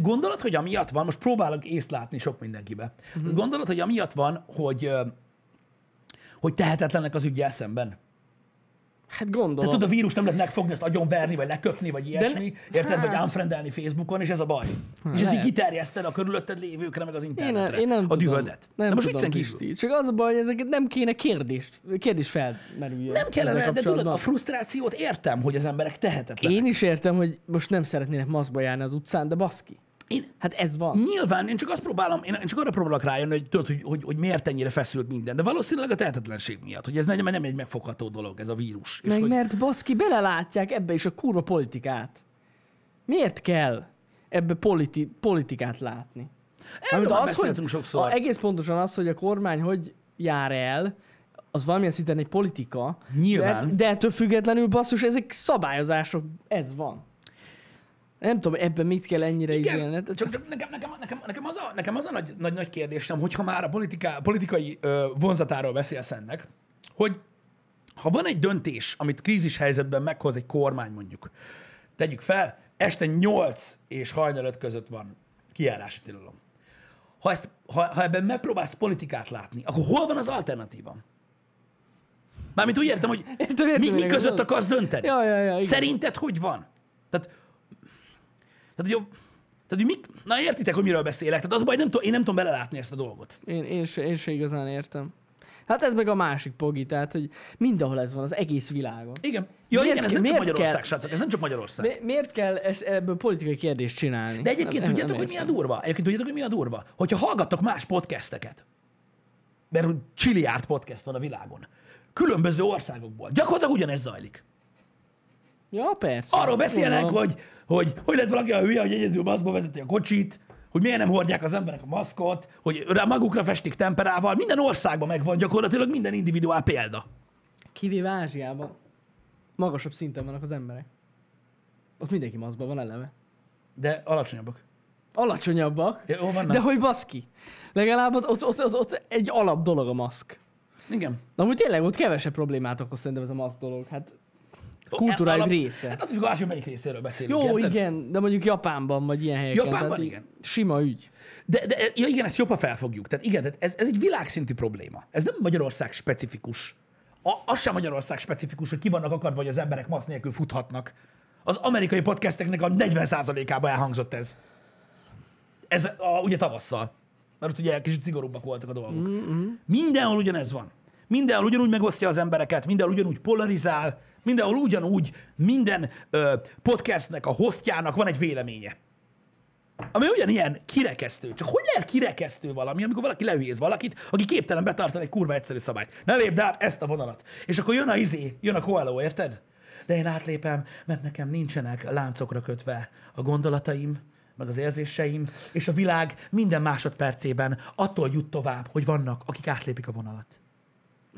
gondolod, hogy amiatt van, most próbálok észt látni sok mindenkibe. Uh-huh. Gondolod, hogy amiatt van, hogy, hogy tehetetlenek az ügyel szemben? Hát gondolom. Tehát tudod, a vírus nem lehet megfogni, ezt agyonverni, vagy leköpni, vagy ilyesmi, ne- érted? Vagy hát- unfriendelni Facebookon, és ez a baj. és ezt így kiterjeszted a körülötted lévőkre, meg az én internetre. nem, én nem a tudom. dühödet. Nem De most tudom, kívül. Csak az a baj, hogy ezeket nem kéne kérdés, kérdés felmerüljön. Nem kellene, de tudod, a frusztrációt értem, hogy az emberek tehetetlenek. Én is értem, hogy most nem szeretnének maszkba járni az utcán, de baszki. Én, Hát ez van. nyilván, én csak azt próbálom, én én csak arra próbálok rájönni, hogy tudod, hogy, hogy, hogy miért ennyire feszült minden. De valószínűleg a tehetetlenség miatt, hogy ez nem, nem egy megfogható dolog, ez a vírus. És Meg hogy, mert baszki, belelátják ebbe is a kurva politikát. Miért kell ebbe politi- politikát látni? Erről már hogy, sokszor. A, egész pontosan az, hogy a kormány hogy jár el, az valamilyen szinten egy politika. Nyilván. De, de ettől függetlenül basszus, ezek szabályozások, ez van. Nem tudom, ebben mit kell ennyire Igen, izélni. csak, csak nekem, nekem, nekem, nekem, az a, nekem az a nagy, nagy, nagy kérdésem, hogyha már a politika, politikai ö, vonzatáról beszélsz ennek, hogy ha van egy döntés, amit krízis helyzetben meghoz egy kormány mondjuk, tegyük fel, este 8 és hajnal 5 között van kijárási tilalom. Ha, ezt, ha, ha ebben megpróbálsz politikát látni, akkor hol van az alternatíva? Mármint úgy értem, hogy Értem, mi, értem, mi között akarsz dönteni. Ja, ja, ja, igen. Szerinted hogy van? Tehát, tehát, hogy, tehát, hogy mik, na értitek, hogy miről beszélek. Tehát az baj, nem tudom, én nem tudom belelátni ezt a dolgot. Én, én, se, én se igazán értem. Hát ez meg a másik pogi, tehát, hogy mindenhol ez van, az egész világon. Igen. Ja, Miért igen, ez nem csak Magyarország, kell- srácok, ez nem csak Magyarország. Mi, miért kell ezt, ebből politikai kérdést csinálni? De egyébként Nem- tudjátok, nem hogy mi a durva? Egyébként tudjátok, hogy mi a durva? Hogyha hallgattok más podcasteket, mert csiliárd podcast van a világon, különböző országokból, gyakorlatilag ugyanez zajlik. Ja, persze. Arról beszélnek, Gondolom. hogy, hogy hogy lett valaki a hülye, hogy egyedül maszkba vezeti a kocsit, hogy miért nem hordják az emberek a maszkot, hogy rá magukra festik temperával. Minden országban megvan gyakorlatilag minden individuál példa. Kivéve Ázsiában. Magasabb szinten vannak az emberek. Ott mindenki maszkban van eleve. De alacsonyabbak. Alacsonyabbak. Jó, vannak. De hogy baszki? Legalább ott, ott, ott, ott, ott egy alap dolog a maszk. Igen. De amúgy tényleg ott kevesebb problémát okoz szerintem ez a maszk dolog. Hát kultúrájuk Alap- része. Hát attól függ, hogy melyik részéről beszélünk. Jó, érted? igen, de mondjuk Japánban, vagy ilyen helyeken. Japánban igen. Sima ügy. De, de ja, igen, ezt jobban felfogjuk. Tehát igen, tehát ez, ez egy világszintű probléma. Ez nem Magyarország specifikus. A, az sem Magyarország specifikus, hogy ki vannak akadva, hogy az emberek masz nélkül futhatnak. Az amerikai podcasteknek a 40%-ában elhangzott ez. Ez a, ugye tavasszal. Mert ott ugye kicsit szigorúbbak voltak a dolgok. Mm-hmm. Mindenhol ugyanez van. Mindenhol ugyanúgy megosztja az embereket, mindenhol ugyanúgy polarizál, mindenhol ugyanúgy minden ö, podcastnek, a hostjának van egy véleménye. Ami ugyanilyen kirekesztő. Csak hogy lehet kirekesztő valami, amikor valaki lehülyéz valakit, aki képtelen betartani egy kurva egyszerű szabályt. Ne lépd át ezt a vonalat. És akkor jön a izé, jön a Coelho, érted? De én átlépem, mert nekem nincsenek láncokra kötve a gondolataim, meg az érzéseim, és a világ minden másodpercében attól jut tovább, hogy vannak, akik átlépik a vonalat.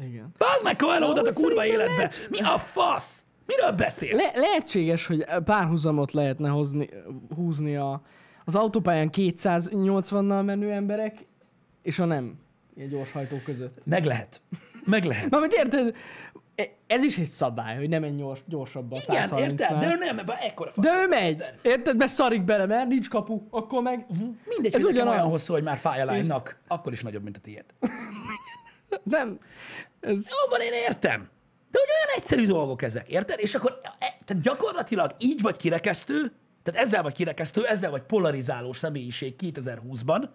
Igen. Bazd meg Coelho a kurva életbe! lehet- Mi a fasz? Miről beszélsz? Le- lehetséges, hogy párhuzamot lehetne hozni, húzni a, az autópályán 280-nal menő emberek, és a nem ilyen gyorshajtó között. Meg lehet. Meg lehet. Na, mert érted? Ez is egy szabály, hogy nem menj gyors, gyorsabban Igen, 130 érted? De ő nem, ebben ekkora fasz. De ő megy, érted? Mert szarik bele, mert nincs kapu, akkor meg... Mindegy, Ez hogy ugyanaz. olyan hosszú, hogy már fáj a lánynak, akkor is nagyobb, mint a tiéd. Nem. Ez... Jó, van, én értem. De hogy olyan egyszerű dolgok ezek, érted? És akkor e, tehát gyakorlatilag így vagy kirekesztő, tehát ezzel vagy kirekesztő, ezzel vagy polarizálós személyiség 2020-ban,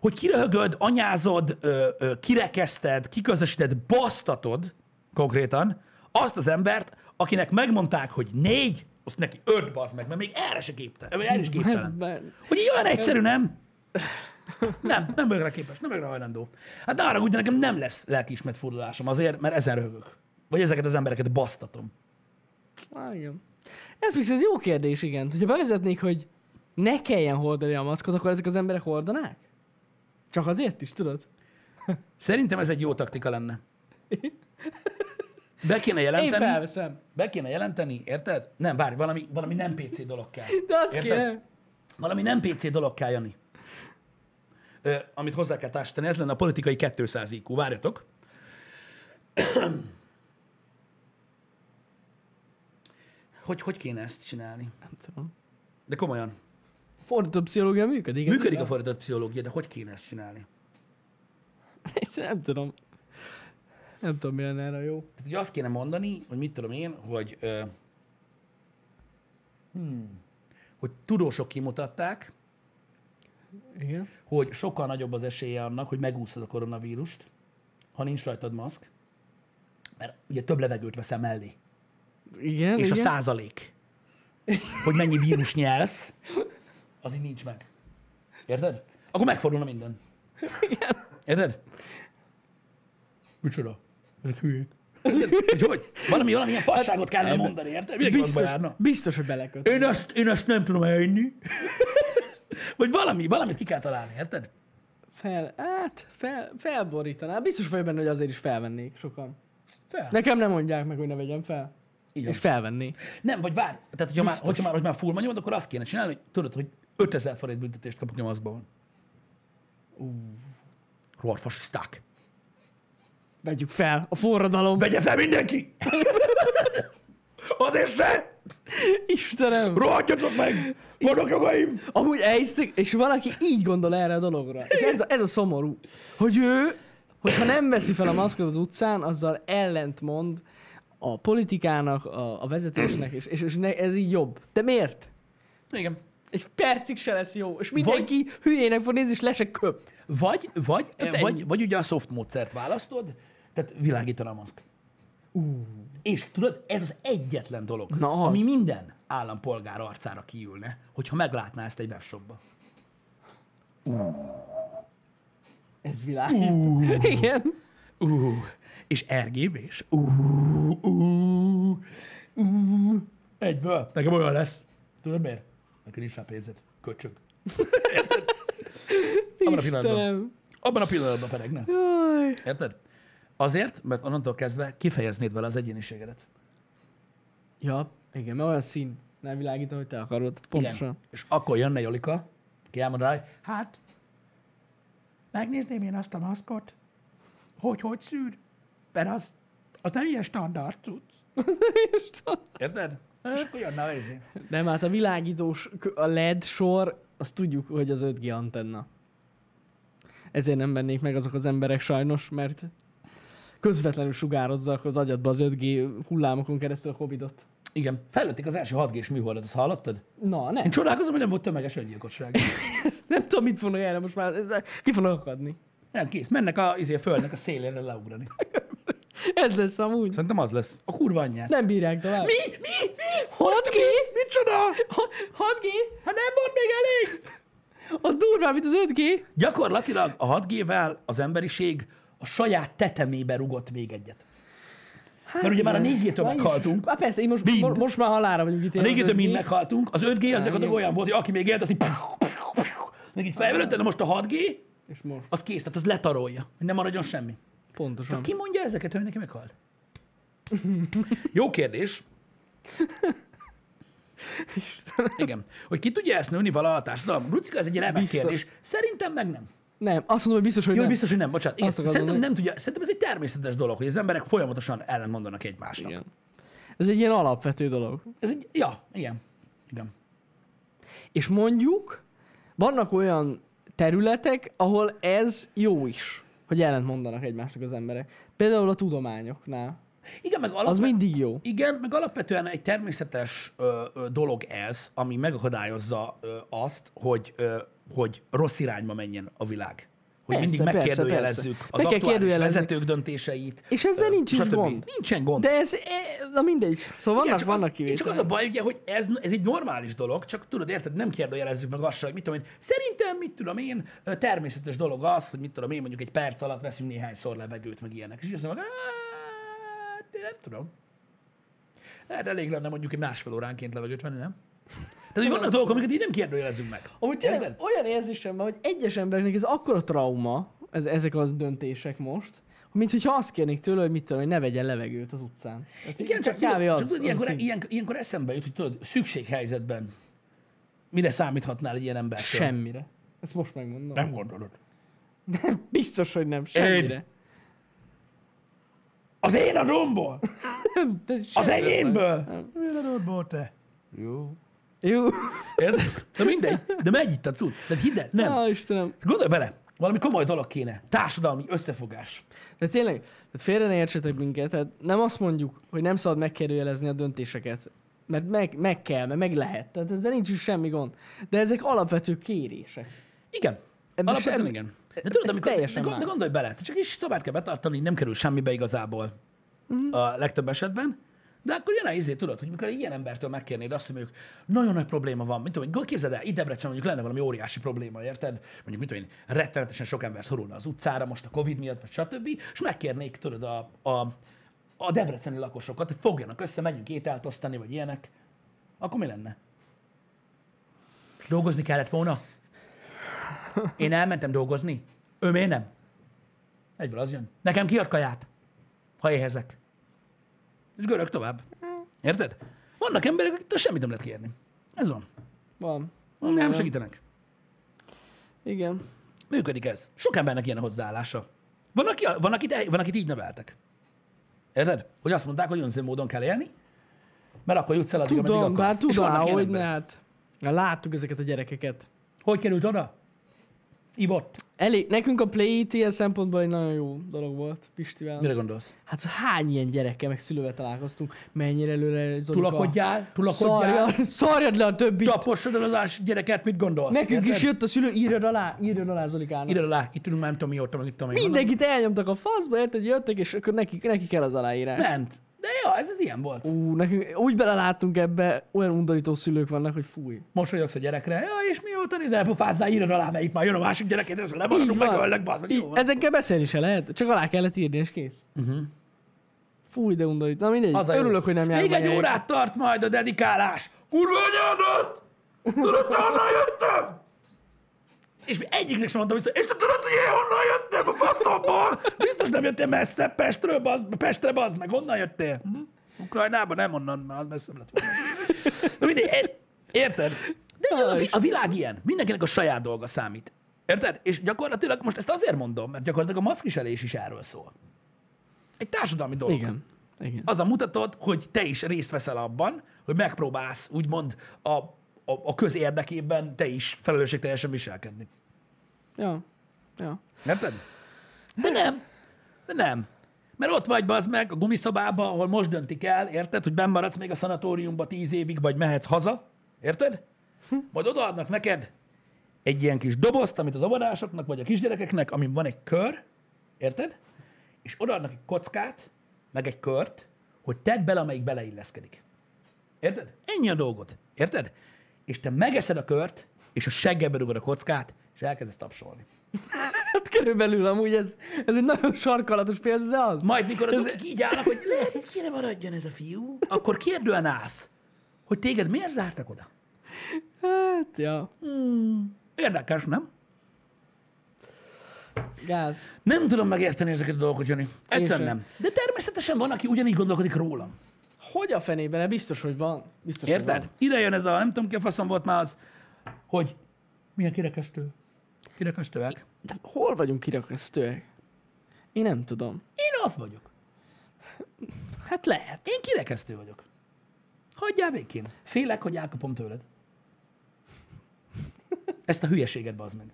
hogy kiröhögöd, anyázod, ö, ö, kirekeszted, kiközösíted, basztatod konkrétan azt az embert, akinek megmondták, hogy négy, azt neki öt bazd meg, mert még erre se képtelen. Erre is Hát, képtelen. be- Hogy így olyan egyszerű, nem? Nem, nem vagyok rá képes, nem vagyok rá hajlandó. Hát de arra úgy, de nekem nem lesz lelkiismert fordulásom azért, mert ezen röhögök. Vagy ezeket az embereket basztatom. Á, igen. FX, ez jó kérdés, igen. Hogyha bevezetnék, hogy ne kelljen hordani a maszkot, akkor ezek az emberek hordanák? Csak azért is, tudod? Szerintem ez egy jó taktika lenne. Be kéne Én jelenteni, felveszem. be kéne jelenteni, érted? Nem, bármi, valami, valami nem PC dolog kell. De azt Érted? kéne. Valami nem PC dolog kell, Jani. Amit hozzá kell társítani, ez lenne a politikai 200 IQ. Várjatok. Hogy, hogy kéne ezt csinálni? Nem tudom. De komolyan. Fordított pszichológia működik? Működik a fordított pszichológia, de hogy kéne ezt csinálni? Nem tudom. Nem tudom, mi lenne erre jó. Tehát ugye azt kéne mondani, hogy mit tudom én, hogy, ö, hmm, hogy tudósok kimutatták, Igen. hogy sokkal nagyobb az esélye annak, hogy megúszod a koronavírust, ha nincs rajtad maszk, mert ugye több levegőt veszel mellé. Igen, És igen. a százalék, hogy mennyi vírus nyelsz, az így nincs meg. Érted? Akkor megfordulna minden. Érted? Micsoda? Ezek hülyék. Hogy, hogy? Valami, valamilyen fasságot kellene Ebbe- mondani, érted? Mindenki Biztos, járna. biztos, hogy beleköt. Én ezt, én ezt nem tudom elhinni. Vagy valami, valamit ki kell találni, érted? Fel, hát, fel, felborítaná. Biztos vagy benne, hogy azért is felvennék sokan. Fel. Nekem nem mondják meg, hogy ne vegyem fel. Van. És felvennék. Nem, vagy vár. Tehát, hogyha már, Biztos. hogyha már, hogy már full nyomod, akkor azt kéne csinálni, hogy tudod, hogy 5000 forint büntetést kapok nyomaszban. Rohadt fasiszták. Vegyük fel. A forradalom. Vegye fel mindenki! Azért se! Istenem. Rohadjatok meg! Vannak jogaim! Amúgy elhisztek, és valaki így gondol erre a dologra. És ez a, ez a szomorú, hogy ő, hogyha nem veszi fel a maszkot az utcán, azzal ellentmond a politikának, a, a vezetésnek, és, és, és ne, ez így jobb. De miért? Igen. Egy percig se lesz jó, és mindenki vagy... hülyének fog nézni, és le se köp. Vagy, vagy, ennyi. vagy, vagy ugye a soft módszert választod, tehát világítana a maszk. Uh. És tudod, ez az egyetlen dolog, Na az. ami minden állampolgár arcára kiülne, hogyha meglátná ezt egy webshopba. Ez világ. Uh. Igen. Uh, és RGB-s. Uh, uh, uh. Egyből. Nekem olyan lesz. Tudod miért? Nekem nincs rá pénzed. Köcsög. Érted? Abban a pillanatban. Abban a pillanatban peregne. Jaj. Érted? Azért, mert onnantól kezdve kifejeznéd vele az egyéniségedet. Ja, igen, mert olyan szín. Nem világít, ahogy te akarod. Pontosan. Igen. És akkor jönne Jolika, ki elmond rá, hogy hát, megnézném én azt a maszkot, hogy hogy szűr, mert az, az nem ilyen standard cucc. Érted? És akkor jönne a izé. Nem, hát a világítós, a LED sor, azt tudjuk, hogy az 5G antenna. Ezért nem vennék meg azok az emberek sajnos, mert közvetlenül sugározzak az agyadba az 5G hullámokon keresztül a Covidot. Igen, fejlődték az első 6 g műholdat, azt hallottad? Na, nem. Én csodálkozom, hogy nem volt tömeges öngyilkosság. Nem tudom, mit fognak erre most már, ez már ki fognak akadni. Nem, kész. Mennek a, izé, a földnek a szélére leugrani. Ez lesz amúgy. Szerintem az lesz. A kurva anyját. Nem bírják tovább. Mi? Mi? Mi? 6G? Micsoda? 6G? Hát nem volt még elég? Az durvább, mint az 5G. Gyakorlatilag a 6G-vel az emberiség a saját tetemébe rugott még egyet. Hát, Mert ugye már a 4G-től Na is. meghaltunk. Hát persze, így most, Mind. mo- most már halára vagyunk A ítélve. 4G-től mind 5G. meghaltunk. Az 5G az gyakorlatilag olyan volt, hogy aki még élt, az így még így felvelőtte, de most a 6G, És most. az kész, tehát az letarolja, hogy nem maradjon semmi. Pontosan. Ki mondja ezeket, hogy neki meghalt? Jó kérdés. Igen. Hogy ki tudja ezt nőni vala a társadalom? Rucika, ez egy remek Biztos. kérdés. Szerintem meg nem. Nem, azt mondom, hogy biztos, hogy Jó, nem. biztos, hogy nem, bocsánat. Igen, szerintem nem tudja, szerintem ez egy természetes dolog, hogy az emberek folyamatosan ellentmondanak egymásnak. Igen. Ez egy ilyen alapvető dolog. Ez egy, ja, igen. Igen. És mondjuk, vannak olyan területek, ahol ez jó is, hogy ellent mondanak egymásnak az emberek. Például a tudományoknál. Igen, meg Az alapvetően, mindig jó. igen, meg alapvetően egy természetes ö, ö, dolog ez, ami megakadályozza ö, azt, hogy, ö, hogy rossz irányba menjen a világ. Hogy Persze, mindig persze, megkérdőjelezzük persze. az Meg aktuális vezetők döntéseit. És ezzel nincs is gond. Nincsen gond. De ez, e, na mindegy. Szóval Igen, vannak, csak vannak az, kivételek. Csak az a baj, ugye, hogy ez, ez egy normális dolog, csak tudod, érted, nem kérdőjelezzük meg azt, hogy mit tudom én. Szerintem, mit tudom én, természetes dolog az, hogy mit tudom én, mondjuk egy perc alatt veszünk néhányszor levegőt, meg ilyenek. És így azt mondom, hát, én nem tudom. Lehet elég lenne mondjuk egy másfél óránként levegőt venni, nem? Tehát, hogy vannak dolgok, amiket így nem kérdőjelezzünk meg. Amúgy tényleg Érted? olyan érzésem van, hogy egyes embereknek ez akkora trauma, ez, ezek az döntések most, Mint hogyha azt kérnék tőle, hogy mit tudom, hogy ne vegyen levegőt az utcán. Tehát Igen, csak, tudod, az, csak tudod, az ilyenkor, szint. ilyen, ilyenkor eszembe jut, hogy tudod, szükséghelyzetben mire számíthatnál egy ilyen embertől? Semmire. Ezt most megmondom. Nem gondolod. Nem, biztos, hogy nem. Semmire. Az én? Nem, de Az enyémből? nem. Milyen adódból te? Jó. Jó. Érted? De mindegy. De megy itt a cucc. De hidd el, nem. Á, Istenem. Gondolj bele, valami komoly dolog kéne. Társadalmi összefogás. De tényleg, tehát félre ne értsetek minket, tehát nem azt mondjuk, hogy nem szabad megkérdőjelezni a döntéseket, mert meg, meg kell, mert meg lehet. Tehát ezzel nincs is semmi gond. De ezek alapvető kérések. Igen. Ebben Alapvetően semmi- igen. De tudod, amikor, de, gond- de gondolj bele, csak is szabályt kell betartani, nem kerül semmibe igazából Mhm. a legtöbb esetben. De akkor jön el izé, tudod, hogy mikor ilyen embertől megkérnéd azt, hogy mondjuk nagyon nagy probléma van, mint tudom, hogy képzeld el, itt Debrecen mondjuk lenne valami óriási probléma, érted? Mondjuk, mit tudom én, rettenetesen sok ember szorulna az utcára most a Covid miatt, vagy stb. És megkérnék, tudod, a, a, a debreceni lakosokat, hogy fogjanak össze, menjünk ételt osztani, vagy ilyenek. Akkor mi lenne? Dolgozni kellett volna? Én elmentem dolgozni. Ő miért nem? Egyből az jön. Nekem kiad kaját, ha éhezek. És görög tovább. Érted? Vannak emberek, akik semmit nem lehet kérni. Ez van. Van. Nem segítenek. Igen. Működik ez. Sok embernek ilyen a hozzáállása. Van, aki, van, akit, van, akit így neveltek. Érted? Hogy azt mondták, hogy önző módon kell élni, mert akkor jutsz el addig, ameddig Tudom, akarsz. bár És tudom, ilyen hogy ne, hát. Láttuk ezeket a gyerekeket. Hogy került oda? Ivott. Elég, nekünk a Play It ilyen szempontból egy nagyon jó dolog volt Pistivel. Mire gondolsz? Hát hány ilyen gyerekkel, meg szülővel találkoztunk, mennyire előre. Tulakodjál, tulakodjál. Szarjad, szarjad le a többit. Tapossad el az ás gyereket, mit gondolsz? Nekünk Érted? is jött a szülő, írjad alá, írjad alá Zolikának. Ide alá, itt ülünk nem tudom mióta, meg itt tudom. Mindenkit elnyomtak a faszba, érted, jöttek, és akkor neki, neki kell az aláírás. Ment. De ja, ez az ilyen volt. Ú, nekünk úgy beleláttunk ebbe, olyan undorító szülők vannak, hogy fúj. Mosolyogsz a gyerekre, ja, és mióta nézel, pofázzál, írod alá, itt már jön a másik gyerek, és lemaradunk, megöllek, bazd meg, jó ezekkel beszélni se lehet, csak alá kellett írni, és kész. Uh-huh. Fúj, de undorít. Na mindegy, Az jó. örülök, hogy nem járunk Még egy órát tart majd a dedikálás. Kurva anyádat! Tudod, honnan jöttem? És mi egyiknek sem mondtam vissza, és te tudod, hogy én honnan jöttem a faszomból? Biztos nem jöttél messze Pestről, bazd, Pestre, bazd meg, honnan jöttél? Hm? Ukrajnában nem onnan, mert az messze lett volna. Na mindegy, é- érted? De a, a világ ilyen. Mindenkinek a saját dolga számít. Érted? És gyakorlatilag most ezt azért mondom, mert gyakorlatilag a maszkviselés is erről szól. Egy társadalmi dolog. Igen. Igen. Az a mutatod, hogy te is részt veszel abban, hogy megpróbálsz úgymond a, a, a köz érdekében te is felelősségteljesen viselkedni. Ja. Ja. Érted? De nem. De nem. Mert ott vagy bazd meg a gumiszobába, ahol most döntik el, érted, hogy benn maradsz még a szanatóriumba tíz évig, vagy mehetsz haza, érted? Majd odaadnak neked egy ilyen kis dobozt, amit az óvodásoknak, vagy a kisgyerekeknek, amin van egy kör, érted? És odaadnak egy kockát, meg egy kört, hogy tedd bele, amelyik beleilleszkedik. Érted? Ennyi a dolgot. Érted? És te megeszed a kört, és a seggedbe rugod a kockát, és elkezdesz tapsolni. Hát körülbelül amúgy ez, ez egy nagyon sarkalatos példa, de az. Majd mikor a dokik így állnak, hogy lehet, hogy kéne maradjon ez a fiú, akkor kérdően állsz, hogy téged miért zártak oda? Hát, ja. Érdekes, nem? Gáz. Nem tudom megérteni ezeket a dolgokat, Jani. Egyszerűen nem. De természetesen van, aki ugyanígy gondolkodik rólam. Hogy a fenében? Biztos, hogy van. Biztos, hogy Érted? van. Ide jön ez a, nem tudom ki a faszom volt már az, hogy milyen kirekesztő. Kirekesztőek. De hol vagyunk kirakasztőek? Én nem tudom. Én az vagyok. Hát lehet. Én kirekesztő vagyok. Hagyjál békén. Félek, hogy elkapom tőled. Ezt a hülyeséget bazd meg.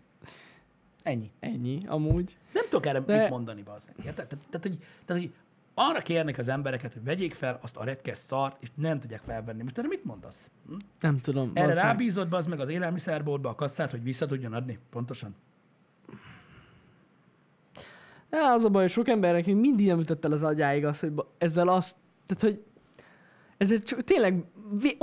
Ennyi. Ennyi, amúgy. Nem tudok erre De- mit mondani, bazd meg. Érted? Tehát, tehát, hogy, tehát, hogy arra kérnek az embereket, hogy vegyék fel azt a retkes szart, és nem tudják felvenni. Most erre mit mondasz? Hm? Nem tudom. Erre meg. rábízod, bazd meg az élelmiszerboltba a kasszát, hogy vissza tudjon adni? Pontosan. Ja, az a baj, hogy sok embernek még mindig nem ütött el az agyáig az, hogy ezzel azt, tehát hogy ezzel csak tényleg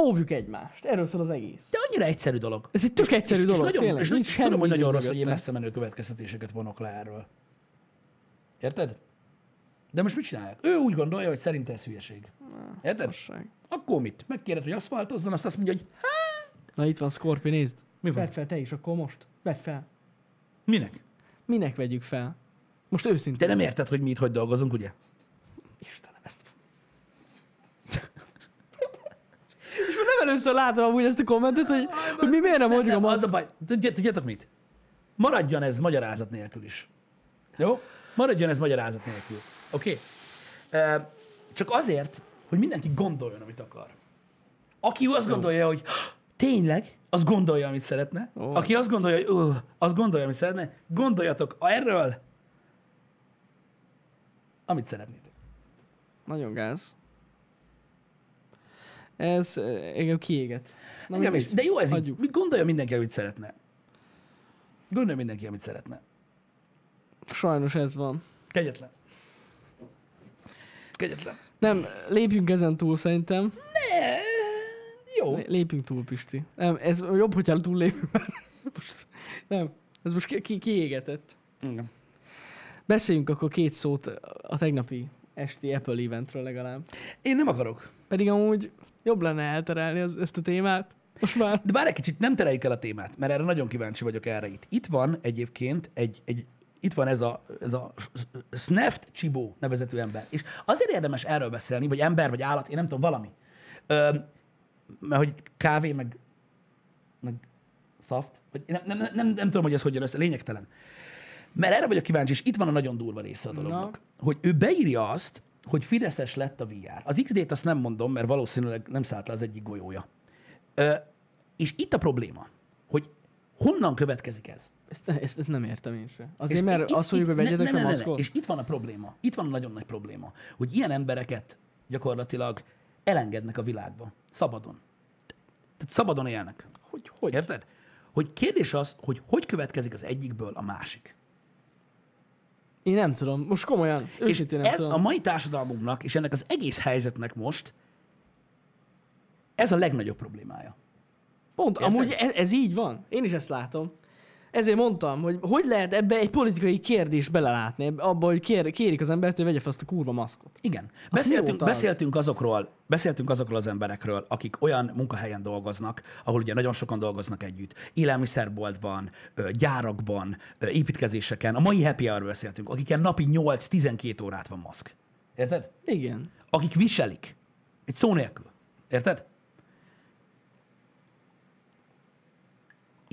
óvjuk egymást. Erről szól az egész. De annyira egyszerű dolog. Ez egy tök egyszerű és, dolog, és nagyon, tényleg. És Nincs tudom, hogy nagyon rossz, hogy én messze menő következtetéseket vonok le erről. Érted? De most mit csinálják? Ő úgy gondolja, hogy szerinte ez hülyeség. Érted? Fasság. Akkor mit? Megkéred, hogy aszfaltozzon, azt azt mondja, hogy hát, Na itt van Scorpi, nézd. Mi van? Vedd fel te is akkor most. Vedd fel. minek? Minek vegyük fel? Most Te őszintén. nem érted, hogy mi itt hogy dolgozunk, ugye? Istenem, ezt... És már nem először látom amúgy ezt a kommentet, hogy, hogy mi miért nem mondjuk a nem, az maszk. a baj. Tudjátok mit? Maradjon ez magyarázat nélkül is. Jó? Maradjon ez magyarázat nélkül. Oké? Okay? Csak azért, hogy mindenki gondoljon, amit akar. Aki azt gondolja, hogy tényleg, az gondolja, amit szeretne. Ó, Aki azt gondolja, hogy uh, az gondolja, amit szeretne, gondoljatok erről, amit szeretnétek. Nagyon gáz. Ez engem kiéget. Na, Engem is. De jó ez így. Hagyjuk. Mi gondolja mindenki, amit szeretne. Gondolja mindenki, amit szeretne. Sajnos ez van. Kegyetlen. Kegyetlen. Nem, lépjünk ezen túl szerintem. Ne, jó. Lé- Lépjünk túl, Pisti. Nem, ez jobb, hogyha túl lépünk. most, nem, ez most ki, ki, kiégetett. Igen. Beszéljünk akkor két szót a tegnapi esti Apple eventről legalább. Én nem akarok. Pedig amúgy jobb lenne elterelni az, ezt a témát. Most már. De bár egy kicsit nem tereljük el a témát, mert erre nagyon kíváncsi vagyok erre itt. Itt van egyébként egy, egy itt van ez a, ez a Sneft Csibó nevezetű ember. És azért érdemes erről beszélni, vagy ember, vagy állat, én nem tudom, valami. Ö, mert hogy kávé, meg, meg szaft, vagy nem, nem, nem, nem, nem tudom, hogy ez hogy jön össze, lényegtelen. Mert erre vagyok kíváncsi, és itt van a nagyon durva része a dolognak. Na. Hogy ő beírja azt, hogy Fideszes lett a VR. Az XD-t azt nem mondom, mert valószínűleg nem szállt le az egyik golyója. Ö, és itt a probléma, hogy honnan következik ez? Ezt, ezt, ezt nem értem én sem. Azért, És mert itt- azt mondjuk, hogy ne- vegyetek ne, ne, ne, ne. maszkot. És itt van a probléma. Itt van a nagyon nagy probléma, hogy ilyen embereket gyakorlatilag elengednek a világba. Szabadon. Tehát szabadon élnek. Hogy, hogy? Érted? Hogy kérdés az, hogy hogy következik az egyikből a másik. Én nem tudom. Most komolyan. Őszintén nem ez tudom. a mai társadalmunknak és ennek az egész helyzetnek most ez a legnagyobb problémája. Pont, Érted? amúgy ez, ez így van. Én is ezt látom. Ezért mondtam, hogy hogy lehet ebbe egy politikai kérdést belelátni, abba, hogy kér, kérik az embert, hogy vegye fel azt a kurva maszkot. Igen. Beszéltünk, mióta az? beszéltünk, azokról, beszéltünk azokról az emberekről, akik olyan munkahelyen dolgoznak, ahol ugye nagyon sokan dolgoznak együtt. Élelmiszerboltban, gyárakban, építkezéseken. A mai happy hour beszéltünk, akiken napi 8-12 órát van maszk. Érted? Igen. Akik viselik. Egy szó nélkül. Érted?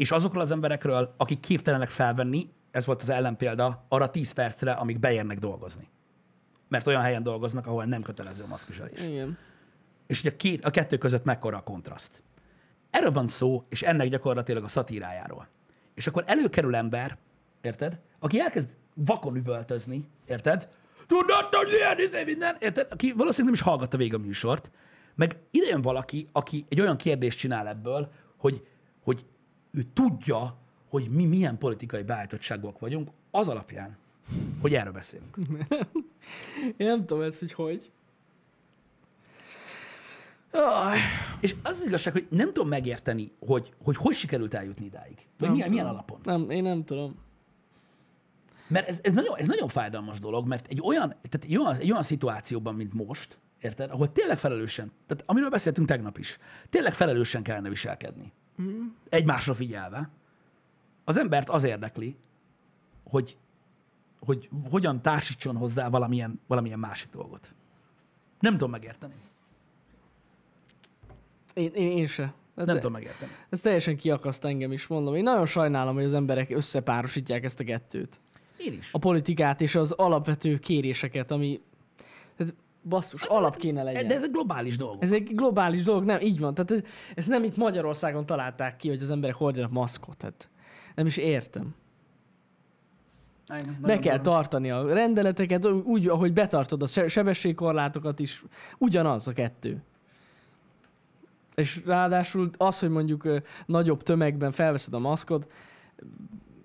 És azokról az emberekről, akik képtelenek felvenni, ez volt az ellenpélda, arra 10 percre, amíg beérnek dolgozni. Mert olyan helyen dolgoznak, ahol nem kötelező a maszkviselés. Igen. És ugye a, két, a kettő között mekkora a kontraszt. Erről van szó, és ennek gyakorlatilag a szatírájáról. És akkor előkerül ember, érted? Aki elkezd vakon üvöltözni, érted? Tudod, hogy ilyen izé minden, érted? Aki valószínűleg nem is hallgatta végig a műsort, meg ide jön valaki, aki egy olyan kérdést csinál ebből, hogy, hogy ő tudja, hogy mi milyen politikai beállítottságúak vagyunk, az alapján, hogy erről beszélünk. Én nem tudom ezt, hogy hogy. Aj, És az az igazság, hogy nem tudom megérteni, hogy hogy, hogy sikerült eljutni idáig. Vagy nem milyen, milyen alapon. Nem, én nem tudom. Mert ez, ez, nagyon, ez nagyon fájdalmas dolog, mert egy olyan, tehát egy olyan, egy olyan szituációban, mint most, érted, ahol tényleg felelősen, tehát amiről beszéltünk tegnap is, tényleg felelősen kellene viselkedni. Egymásra figyelve. Az embert az érdekli, hogy, hogy hogyan társítson hozzá valamilyen, valamilyen másik dolgot. Nem tudom megérteni. Én, én, én se. Hát Nem tudom megérteni. Ez teljesen kiakaszt engem is, mondom. Én nagyon sajnálom, hogy az emberek összepárosítják ezt a kettőt. Én is. A politikát és az alapvető kéréseket, ami basszus, alap kéne legyen. Hát De ezek globális dolgok. Ez egy globális dolog, nem, így van. Tehát ez, ez nem itt Magyarországon találták ki, hogy az emberek hordjanak maszkot. Tehát nem is értem. Be kell durva. tartani a rendeleteket, úgy, ahogy betartod a se- sebességkorlátokat is, ugyanaz a kettő. És ráadásul az, hogy mondjuk nagyobb tömegben felveszed a maszkot,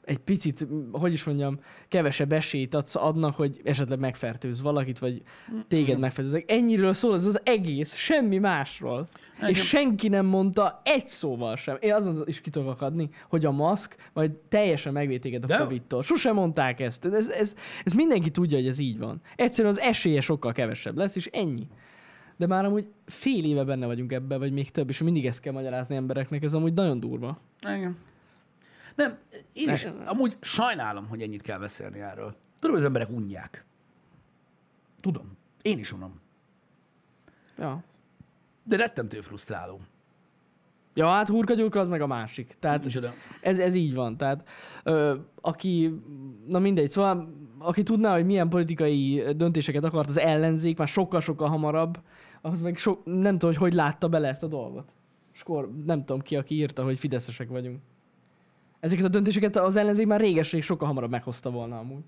egy picit, hogy is mondjam, kevesebb esélyt adsz, adnak, hogy esetleg megfertőz valakit, vagy téged megfertőz. Ennyiről szól ez az egész, semmi másról. Igen. És senki nem mondta egy szóval sem. Én azon is ki tudok akadni, hogy a maszk majd teljesen megvéd téged a De- Covid-tól. Sosem mondták ezt. Ez, ez, ez mindenki tudja, hogy ez így van. Egyszerűen az esélye sokkal kevesebb lesz, és ennyi. De már amúgy fél éve benne vagyunk ebben, vagy még több, és mindig ezt kell magyarázni embereknek, ez amúgy nagyon durva. Igen. Nem, én is amúgy sajnálom, hogy ennyit kell beszélni erről. Tudom, hogy az emberek unják. Tudom. Én is unom. Ja. De rettentő frusztráló. Ja, hát hurkagyurka az meg a másik. Tehát Micsoda. ez, ez így van. Tehát ö, aki, na mindegy, szóval aki tudná, hogy milyen politikai döntéseket akart az ellenzék, már sokkal-sokkal hamarabb, az meg so, nem tudom, hogy hogy látta bele ezt a dolgot. És akkor nem tudom ki, aki írta, hogy fideszesek vagyunk. Ezeket a döntéseket az ellenzék már réges-rég sokkal hamarabb meghozta volna amúgy.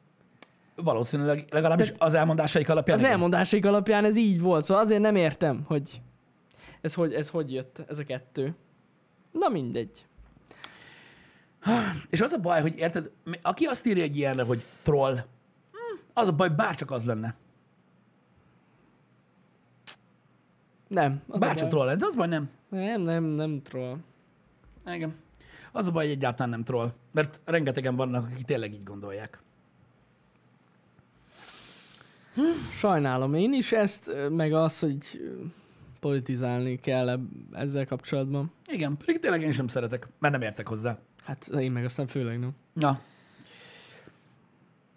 Valószínűleg legalábbis az elmondásaik alapján. Az igen. elmondásaik alapján ez így volt, szóval azért nem értem, hogy ez hogy, ez hogy jött, ez a kettő. Na mindegy. És az a baj, hogy érted, aki azt írja egy ilyenre, hogy troll, hm, az a baj, bárcsak az lenne. Nem. Az Bárcsak troll lenne, de az baj nem. Nem, nem, nem troll. Igen. Az a baj, hogy egyáltalán nem troll. Mert rengetegen vannak, akik tényleg így gondolják. Sajnálom én is ezt, meg az, hogy politizálni kell ezzel kapcsolatban. Igen, pedig tényleg én sem szeretek, mert nem értek hozzá. Hát én meg aztán főleg nem. Na,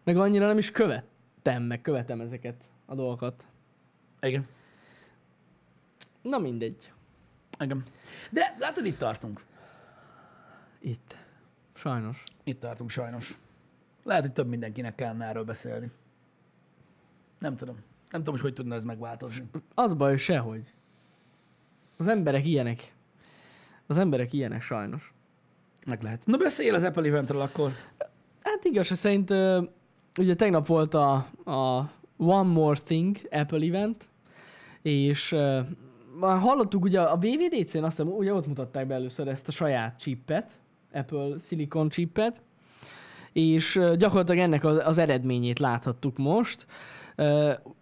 Meg annyira nem is követtem, meg követem ezeket a dolgokat. igen. Na mindegy. Igen. De látod, itt tartunk. Itt. Sajnos. Itt tartunk sajnos. Lehet, hogy több mindenkinek kellene erről beszélni. Nem tudom. Nem tudom, hogy hogy tudna ez megváltozni. Az baj, hogy sehogy. Az emberek ilyenek. Az emberek ilyenek sajnos. Meg lehet. Na beszélj az Apple eventről akkor. Hát igazság szerint ugye tegnap volt a, a One More Thing Apple event, és már hallottuk ugye a WWDC-n azt hiszem, ugye ott mutatták be először ezt a saját chipet, Apple Silicon chipet, és gyakorlatilag ennek az, eredményét láthattuk most.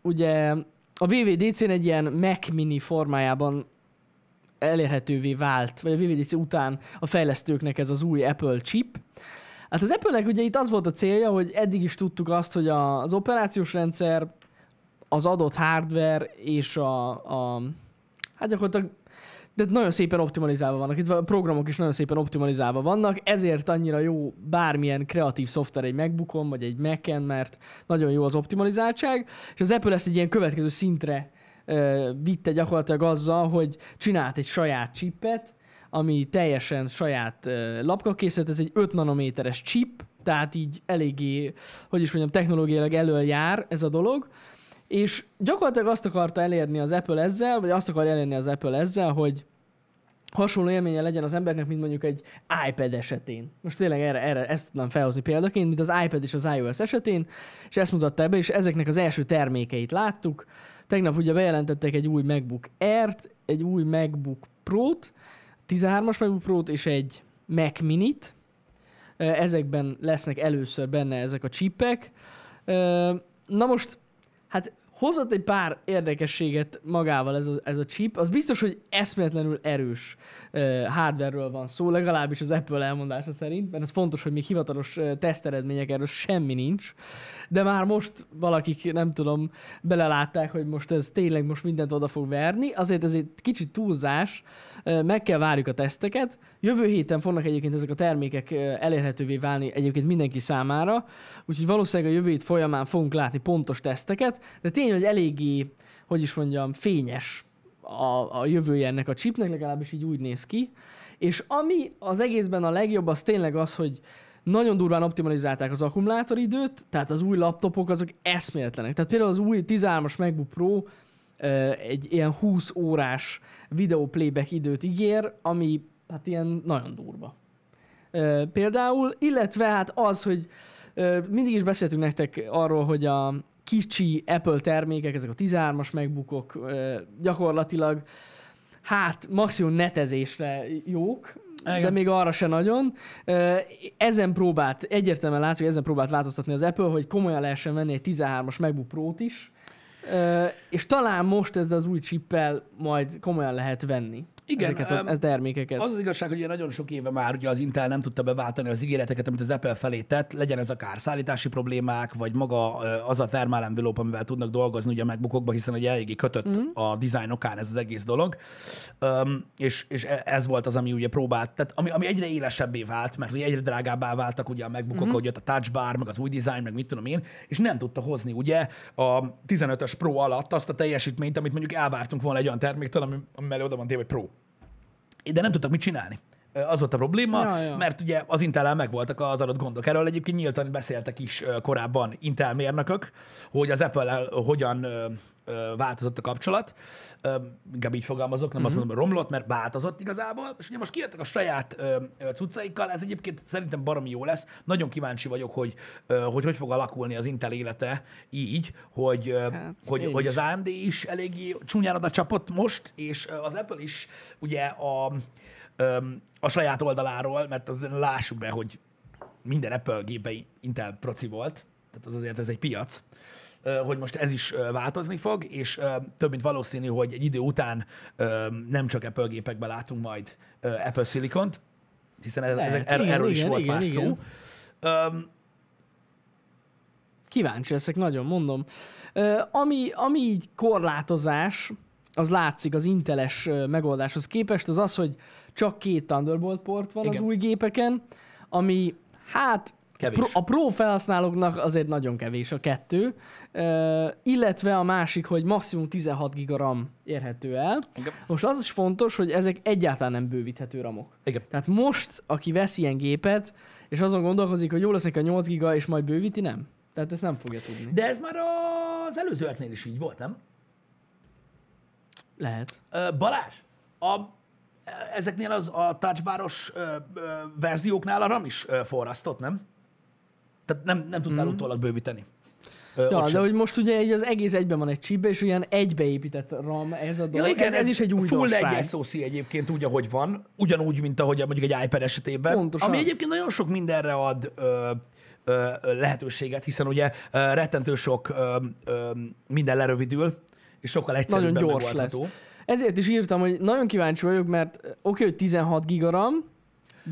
Ugye a WWDC-n egy ilyen Mac Mini formájában elérhetővé vált, vagy a WWDC után a fejlesztőknek ez az új Apple chip. Hát az Apple-nek ugye itt az volt a célja, hogy eddig is tudtuk azt, hogy az operációs rendszer, az adott hardware és a, a hát gyakorlatilag de nagyon szépen optimalizálva vannak. Itt a programok is nagyon szépen optimalizálva vannak, ezért annyira jó bármilyen kreatív szoftver egy MacBookon, vagy egy Mac-en, mert nagyon jó az optimalizáltság, és az Apple ezt egy ilyen következő szintre ö, vitte gyakorlatilag azzal, hogy csinált egy saját chipet, ami teljesen saját ö, lapkakészlet, ez egy 5 nanométeres chip, tehát így eléggé, hogy is mondjam, technológiailag elől jár ez a dolog, és gyakorlatilag azt akarta elérni az Apple ezzel, vagy azt akarja elérni az Apple ezzel, hogy hasonló élménye legyen az embernek, mint mondjuk egy iPad esetén. Most tényleg erre, erre ezt tudnám felhozni példaként, mint az iPad és az iOS esetén, és ezt mutatta be, és ezeknek az első termékeit láttuk. Tegnap ugye bejelentettek egy új MacBook Air-t, egy új MacBook Pro-t, 13-as MacBook Pro-t és egy Mac Mini-t. Ezekben lesznek először benne ezek a chipek. Ö, Na most, hát hozott egy pár érdekességet magával ez a, ez a chip. Az biztos, hogy eszméletlenül erős uh, hardware-ről van szó, legalábbis az Apple elmondása szerint, mert ez fontos, hogy még hivatalos uh, teszteredmények erről semmi nincs. De már most valakik, nem tudom, belelátták, hogy most ez tényleg most mindent oda fog verni, azért ez egy kicsit túlzás, meg kell várjuk a teszteket. Jövő héten fognak egyébként ezek a termékek elérhetővé válni egyébként mindenki számára, úgyhogy valószínűleg a jövő hét folyamán fogunk látni pontos teszteket, de tény, hogy eléggé, hogy is mondjam, fényes a, a jövője ennek a chipnek, legalábbis így úgy néz ki. És ami az egészben a legjobb, az tényleg az, hogy nagyon durván optimalizálták az akkumulátoridőt, tehát az új laptopok azok eszméletlenek. Tehát például az új 13-as MacBook Pro egy ilyen 20 órás videó playback időt ígér, ami hát ilyen nagyon durva. Például, illetve hát az, hogy mindig is beszéltünk nektek arról, hogy a kicsi Apple termékek, ezek a 13-as MacBookok gyakorlatilag hát maximum netezésre jók, Igen. de még arra se nagyon. Ezen próbált, egyértelműen látszik, ezen próbált változtatni az Apple, hogy komolyan lehessen venni egy 13-as MacBook Pro-t is, és talán most ezzel az új chippel majd komolyan lehet venni. Igen, ezeket a, termékeket. Az az igazság, hogy ugye nagyon sok éve már ugye az Intel nem tudta beváltani az ígéreteket, amit az Apple felé tett, legyen ez akár szállítási problémák, vagy maga az a thermal envelope, amivel tudnak dolgozni ugye a MacBookokba, hiszen ugye eléggé kötött Mhm. mm. a design okán ez az egész dolog. Um, és, és e- ez volt az, ami ugye próbált, tehát ami, ami egyre élesebbé vált, mert ugye egyre drágábbá váltak ugye a MacBookok, Mhm. mm. hogy jött a touch bar, meg az új design, meg mit tudom én, és nem tudta hozni ugye a 15-ös Pro alatt azt a teljesítményt, amit mondjuk elvártunk volna egy olyan terméktől, ami, ami mellé oda van téve, hogy Pro de nem tudtak mit csinálni. Ö, Az volt a probléma, Ja, ja. mert ugye az Intel-el megvoltak az adott gondok. Erről egyébként nyíltan beszéltek is korábban Intel mérnökök, hogy az Apple-el hogyan változott a kapcsolat. Inkább így fogalmazok, nem uh-huh. azt mondom, hogy romlott, mert változott igazából. És ugye most kijöttek a saját cuccaikkal, ez egyébként szerintem baromi jó lesz. Nagyon kíváncsi vagyok, hogy hogy, hogy fog alakulni az Intel élete így, hogy, Hát, hogy, hogy az AMD is eléggé csúnyán oda csapott most, és az Apple is ugye a, öm, a saját oldaláról, mert az lássuk be, hogy minden Apple gépe Intel proci volt, tehát az azért ez egy piac, hogy most ez is változni fog, és több mint valószínű, hogy egy idő után nem csak Apple gépekben látunk majd Apple Silicont, hiszen ez, Lehet, ezek, igen, erről is igen, volt igen, már igen. szó. Öm, Kíváncsi leszek, nagyon mondom. Ö, ami, ami így korlátozás, az látszik az inteles megoldáshoz képest, az az, hogy csak két Thunderbolt port van Igen. Az új gépeken, ami hát Kevés. Pro, a Pro felhasználóknak azért nagyon kevés a kettő, Ö, illetve a másik, hogy maximum 16 giga RAM érhető el. Igen. Most az is fontos, hogy ezek egyáltalán nem bővíthető ramok. igen. Tehát most, aki vesz ilyen gépet, és azon gondolkozik, hogy jó lesz neki a 8 giga, és majd bővíti, nem. Tehát ezt nem fogja tudni. De ez már az előzőeknél is így volt, nem? Lehet. Ö, Balázs, a, ezeknél az a ö, verzióknál a RAM is forrasztott, nem? Tehát nem, nem tudtál mm. utólag bővíteni. Ö. Ja, de sem. hogy most ugye így az egész egyben van egy chipbe, és ilyen egybeépített RAM ez a dolog. Ja, igen, ez, ez, is egy újdonság. Full egy SoC egyébként úgy, ahogy van, ugyanúgy, mint ahogy mondjuk egy iPad esetében. Pontosan. Ami egyébként nagyon sok mindenre ad ö, ö, ö, lehetőséget, hiszen ugye ö, rettentő sok ö, ö, minden lerövidül, és sokkal egyszerűbben Nagyon gyors megoldható. lesz. Ezért is írtam, hogy nagyon kíváncsi vagyok, mert oké, okay, hogy 16 giga RAM,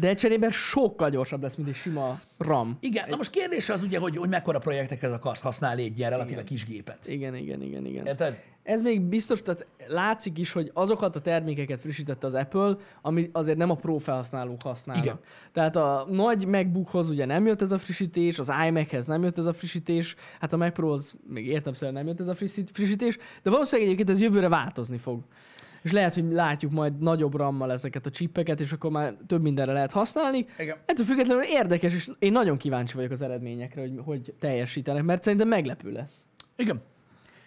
de cserében sokkal gyorsabb lesz, mint egy sima RAM. Igen, na most kérdés az ugye, hogy, hogy mekkora projektekhez akarsz használni egy ilyen relatíve Igen. kis gépet. Igen, igen, igen, igen. Érted? Ez még biztos, tehát látszik is, hogy azokat a termékeket frissítette az Apple, ami azért nem a Pro felhasználók használnak. Igen. Tehát a nagy MacBookhoz ugye nem jött ez a frissítés, az iMac-hez nem jött ez a frissítés, hát a Mac Pro-hoz még értemszerűen nem jött ez a frissít- frissítés, de valószínűleg egyébként ez jövőre változni fog. És lehet, hogy látjuk majd nagyobb rammal ezeket a csippeket, és akkor már több mindenre lehet használni. Igen. Ettől függetlenül érdekes, és én nagyon kíváncsi vagyok az eredményekre, hogy hogy teljesítenek, mert szerintem meglepő lesz. Igen.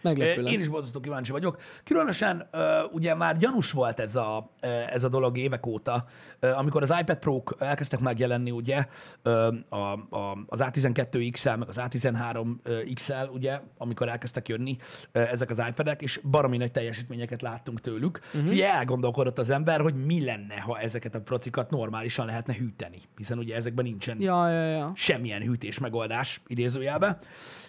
Meglepő lesz. Én is borzasztó kíváncsi vagyok. Különösen ugye már gyanús volt ez a, ez a dolog évek óta, amikor az iPad Pro-k elkezdtek megjelenni, ugye, a, a, az A12 XL, meg az A13 XL, ugye, amikor elkezdtek jönni ezek az iPad-ek, és baromi nagy teljesítményeket láttunk tőlük. Uh-huh. És ugye elgondolkodott az ember, hogy mi lenne, ha ezeket a procikat normálisan lehetne hűteni, hiszen ugye ezekben nincsen Ja, ja, ja. semmilyen hűtés megoldás idézőjelbe.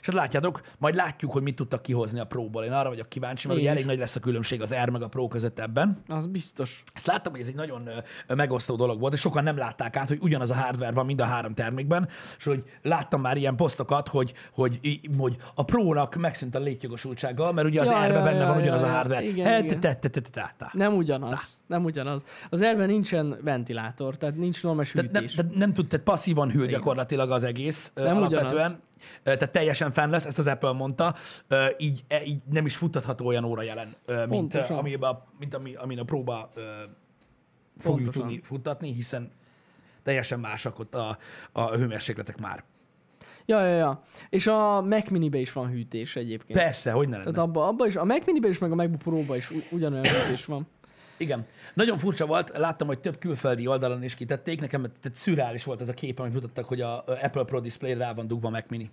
És hát látjátok, majd látjuk, hogy mit tudtak kihozni a Pro-ból. Én arra vagyok kíváncsi, mert ugye elég nagy lesz a különbség az R meg a Pro között ebben. Az biztos. Ezt láttam, hogy ez egy nagyon megosztó dolog volt, és sokan nem látták át, hogy ugyanaz a hardware van mind a három termékben, és hogy láttam már ilyen posztokat, hogy, hogy, hogy a Pro-nak megszűnt a létjogosultsága, mert ugye az Ja, R-ben benne van ugyanaz a hardware. Nem ugyanaz. Nem ugyanaz. Az erben nincsen ventilátor, tehát nincs normális hűtés. tehát nem tud, tehát passzívan hűl gyakorlatilag az egész Nem alapvetően. Tehát teljesen fenn lesz, ezt az Apple mondta, így, e- így nem is futtatható olyan óra jelen, mint, Pontosan. amiben, mint ami, amin a próba fogjuk Pontosan. tudni futtatni, hiszen teljesen másak ott a, a hőmérsékletek már. Ja, ja, ja. És a Mac Mini-be is van hűtés egyébként. Persze, hogy ne lenne. Tehát abba, abba is, a Mac Mini-be is, meg a MacBook Pro-ba is ugyanolyan hűtés van. Igen. Nagyon furcsa volt, láttam, hogy több külföldi oldalon is kitették, nekem tehát szürreális volt ez a kép, amit mutattak, hogy a Apple Pro Display rá van dugva Mac Mini.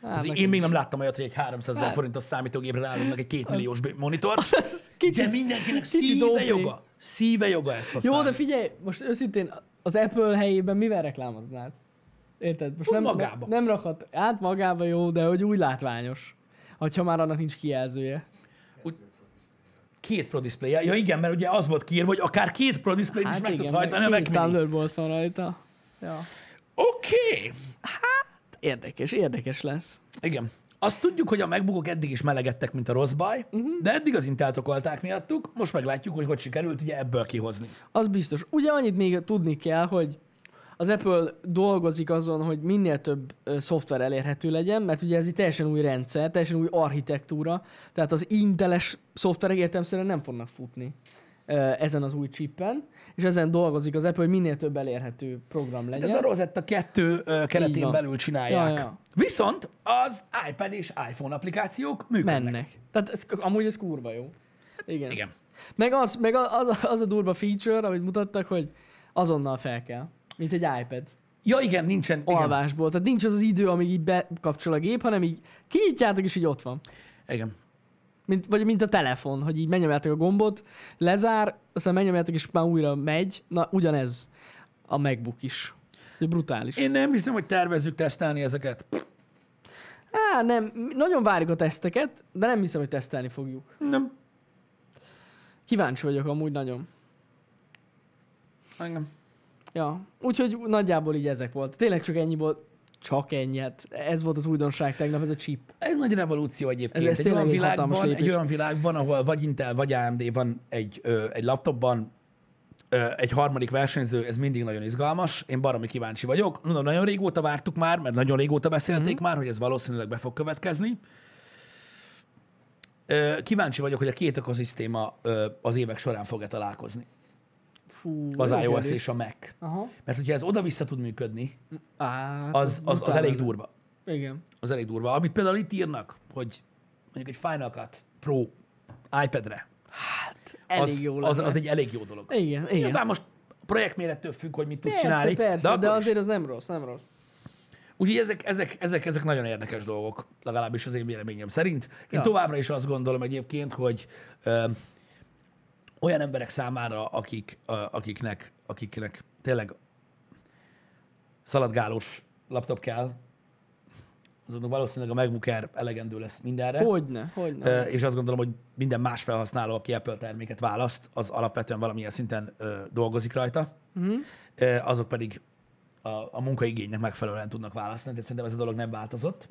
Az nekem én még is. nem láttam olyat, hogy egy 300 ezer Hát. forintos számítógépre ráadnak egy két milliós monitor. Ez kicsit, De mindenkinek szíve OP. joga. Szíve joga ezt Jó, használni. de figyelj, most őszintén az Apple helyében mivel reklámoznád? Érted? Most Úgy nem, magába. nem rakhat, át magába jó, de hogy úgy látványos. Hogyha már annak nincs kijelzője. Két Pro display Ja igen, mert ugye az volt kiírva, hogy akár két Pro display is meg tud hajtani a meg Mac két Mini. Thunderbolt van rajta. Ja. Oké. Okay. Érdekes, érdekes lesz. Igen. Azt tudjuk, hogy a MacBookok eddig is melegedtek, mint a rossz baj, uh-huh. de eddig az Intelt okolták miattuk, most meglátjuk, hogy hogy sikerült ugye ebből kihozni. Az biztos. Ugye annyit még tudni kell, hogy az Apple dolgozik azon, hogy minél több ö, szoftver elérhető legyen, mert ugye ez egy teljesen új rendszer, teljesen új architektúra, tehát az Inteles szoftverek értelemszerűen nem fognak futni ö, ezen az új chippen, és ezen dolgozik az Apple, hogy minél több elérhető program legyen. Ez a Rosetta 2 ö, keretén belül csinálják. Ja, ja. Viszont az iPad és iPhone applikációk működnek. Mennek. Tehát ez, amúgy ez kurva jó. Igen. Igen. Meg az, meg az, az, az a durva feature, amit mutattak, hogy azonnal fel kell. Mint egy iPad. Ja igen, nincsen. Igen. alvásból. Tehát nincs az az idő, amíg így bekapcsol a gép, hanem így kinyitjátok, és így ott van. igen. Mint, vagy mint a telefon, hogy így megnyomjátok a gombot, lezár, aztán megnyomjátok, és már újra megy. Na, ugyanez a MacBook is. Úgyhogy brutális. Én nem hiszem, hogy tervezzük tesztelni ezeket. Á, nem, nagyon várjuk a teszteket, de nem hiszem, hogy tesztelni fogjuk. Nem. Kíváncsi vagyok amúgy nagyon. Engem. Ja, úgyhogy nagyjából így ezek volt. Tényleg csak ennyi volt. Csak ennyi, hát ez volt az újdonság tegnap, ez a chip. Ez nagy revolúció egyébként. Ez- ez egy, olyan egy világban, egy olyan világban, ahol vagy Intel, vagy AMD van egy, ö, egy laptopban, ö, egy harmadik versenyző, ez mindig nagyon izgalmas. Én baromi kíváncsi vagyok. Mondom, nagyon régóta vártuk már, mert nagyon régóta beszélték Mhm. mm-hmm. már, hogy ez valószínűleg be fog következni. Ö, kíváncsi vagyok, hogy a két ökoszisztéma ö, az évek során fog-e találkozni. Fú, Az iOS és a Mac. Aha. Mert hogyha ez oda-vissza tud működni, Á, az, az, az elég durva. Igen. Az elég durva. Amit például itt írnak, hogy mondjuk egy Final Cut Pro iPad-re, Hát, elég az, jó az, az egy elég jó dolog. Igen, igen. Nyilván most projektmérettől függ, hogy mit tudsz Persze, csinálni. persze, de, de is. azért az nem rossz, nem rossz. Úgyhogy ezek, ezek, ezek, ezek nagyon érdekes dolgok, legalábbis az én véleményem szerint. Én Ja. továbbra is azt gondolom egyébként, hogy ö, olyan emberek számára, akik, akiknek, akiknek tényleg szaladgálós laptop kell, azoknak valószínűleg a MacBook Air elegendő lesz mindenre. Hogyne, hogyne. És azt gondolom, hogy minden más felhasználó, aki Apple terméket választ, az alapvetően valamilyen szinten dolgozik rajta, ö, azok pedig a, a munkaigénynek megfelelően tudnak választani, tehát szerintem ez a dolog nem változott.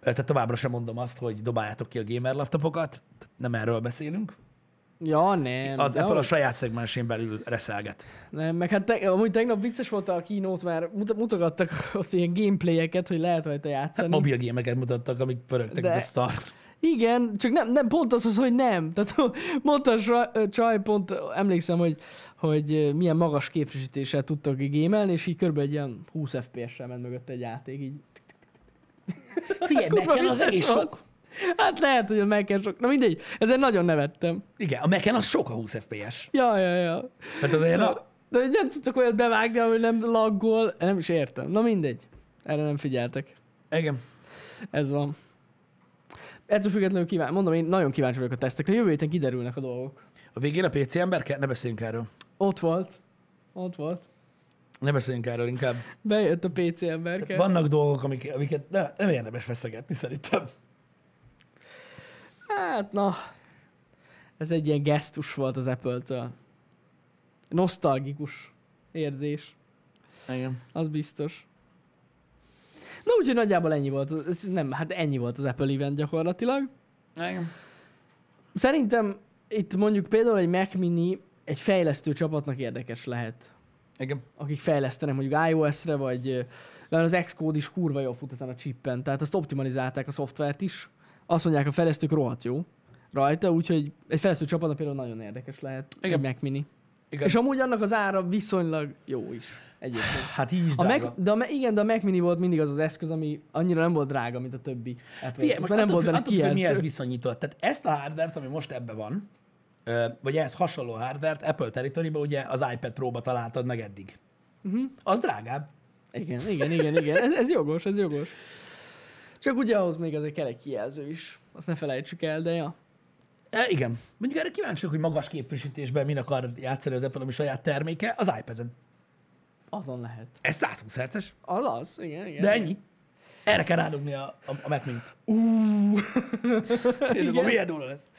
Ö, Tehát továbbra sem mondom azt, hogy dobáljátok ki a gamer laptopokat, nem erről beszélünk. Ja, nem. Az de Apple a saját szegmensén belül reszelget. Nem, meg hát te, amúgy tegnap vicces volt a keynote, mert mut- mutogattak ott ilyen gameplayeket, hogy lehet rajta Hát játszani. mobil gémeket mutattak, amik pörögtek, De- de... a szar. Igen, csak nem, nem pont az, az, hogy nem. Tehát mondta a csaj, pont emlékszem, hogy, hogy milyen magas képfrissítéssel tudtak gémelni, és így körülbelül egy ilyen 20 FPS-sel ment mögött egy játék. Így. Figyelj, Mac-en az volt. sok. Hát lehet, hogy a mac sok. Na mindegy, ezen nagyon nevettem. Igen, a Mac-en az sok a 20 FPS. Ja, ja, ja. Tehát az olyan, a... De nem tudtak olyat bevágni, hogy nem laggol. Nem is értem. Na mindegy. Erre nem figyeltek. Igen. Ez van. Ettől függetlenül kíván, mondom, én nagyon kíváncsi vagyok a tesztekre. Jövő héten kiderülnek a dolgok. A végén a PC ember kell? Ne beszéljünk erről. Ott volt. Ott volt. Ne beszéljünk erről inkább. Bejött a PC emberke. Vannak dolgok, amik, amiket ne, nem érdemes feszegetni szerintem. Hát na, ez egy ilyen gesztus volt az Apple-től. Nosztalgikus érzés, Igen. az biztos. Na úgyhogy nagyjából ennyi volt. Ez nem, hát ennyi volt az Apple event gyakorlatilag. Igen. Szerintem itt mondjuk például egy Mac Mini egy fejlesztő csapatnak érdekes lehet. Igen. Akik fejlesztenek mondjuk iOS-re, vagy mert az Xcode is kurva jól fut ezen a chippen, tehát azt optimalizálták a szoftvert is. Azt mondják, a fejlesztők rohadt jó rajta, úgyhogy egy fejlesztő csapatnak például nagyon érdekes lehet Igen. egy Mac Mini. Igen. És amúgy annak az ára viszonylag jó is egyébként. Hát így is A drága. Mac, de a, igen, de a Mac Mini volt mindig az az eszköz, ami annyira nem volt drága, mint a többi. Figyelj, most nem attól, volt attól hogy mihez viszonyított. Tehát ezt a hardvert, ami most ebben van, vagy ehhez hasonló hardvert Apple territory ugye az iPad Pro-ba találtad meg eddig. Mhm. Az drágább. Igen, igen, igen, igen. Ez, ez jogos, ez jogos. Csak ugye ahhoz még azért kell egy kijelző is. Azt ne felejtsük el, de ja. E, igen. Mondjuk erre kíváncsi vagyok, hogy magas képfrissítésben min akar játszani az Apple, ami saját terméke, az iPad-en. Azon lehet. Ez 120 Hz-es, Az az, igen, igen. de ennyi. Erre kell rádugni a, a, a Mac Mini-t. Uh, És akkor milyen durva lesz.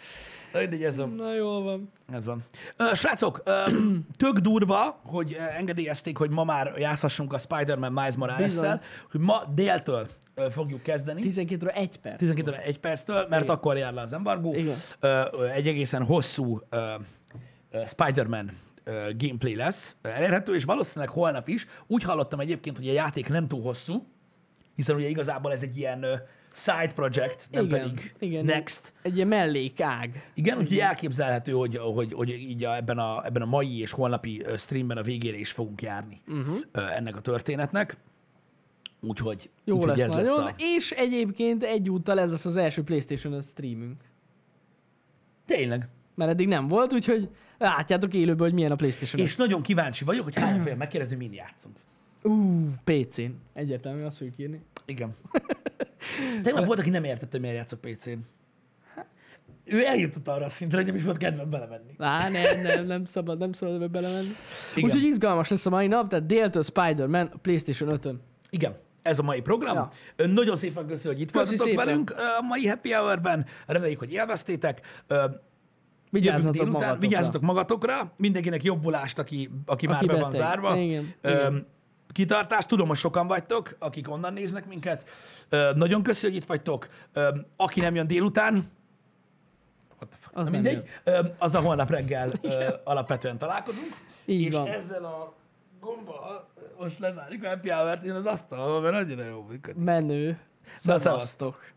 Na, mindegy, ez van. Na jól van. Ez van. Ö, srácok, ö, tök durva, hogy engedélyezték, hogy ma már játszhassunk a Spider-Man Miles Morales-szel, hogy ma déltől fogjuk kezdeni. 12 óra 1 perc. 12 óra 1 perctől, mert Igen. akkor jár le az embargó. Igen. Egy egészen hosszú Spider-Man gameplay lesz elérhető, és valószínűleg holnap is. Úgy hallottam egyébként, hogy a játék nem túl hosszú, hiszen ugye igazából ez egy ilyen side project, nem Igen, pedig igen. next. Egy ilyen mellékág. Igen, úgyhogy elképzelhető, hogy, hogy, hogy így a, ebben, a, ebben a mai és holnapi streamben a végére is fogunk járni uh-huh. ennek a történetnek. Úgyhogy, Jó úgyhogy lesz ez lesz nagyon. a... És egyébként egyúttal ez lesz az első playstation streamünk. Tényleg. Mert eddig nem volt, úgyhogy látjátok élőben, hogy milyen a playstation És nagyon kíváncsi vagyok, hogy hány fél megkérdezni, min játszunk. Ú, PC-n. Egyértelmű, azt fogjuk írni. Igen. Tegnap volt, aki nem értette, hogy miért játszok PC-n. Ő eljutott arra a szintre, hogy nem is volt kedvem belemenni. Á, nem, nem, nem szabad, nem szabad ebbe belemenni. Igen. Úgyhogy izgalmas lesz a mai nap, tehát déltől Spider-Man a PlayStation 5-ön. Igen, ez a mai program. Ja. Ja. Nagyon szépen köszönöm, hogy itt voltatok velünk a mai happy hour-ben. Reméljük, hogy élveztétek. Vigyázzatok magatokra. vigyázzatok magatokra, mindenkinek jobbulást, aki, aki, már be van zárva. Igen, Ö, igen. Kitartást, tudom, hogy sokan vagytok, akik onnan néznek minket. Nagyon köszönjük, hogy itt vagytok. Aki nem jön délután, Az na mindegy, ö, az a holnap reggel alapvetően találkozunk. Így és van. ezzel a gomba most lezárjuk a happy hour-t, én az asztalon, mert annyira jó működik. Menő. Na, Szevasztok.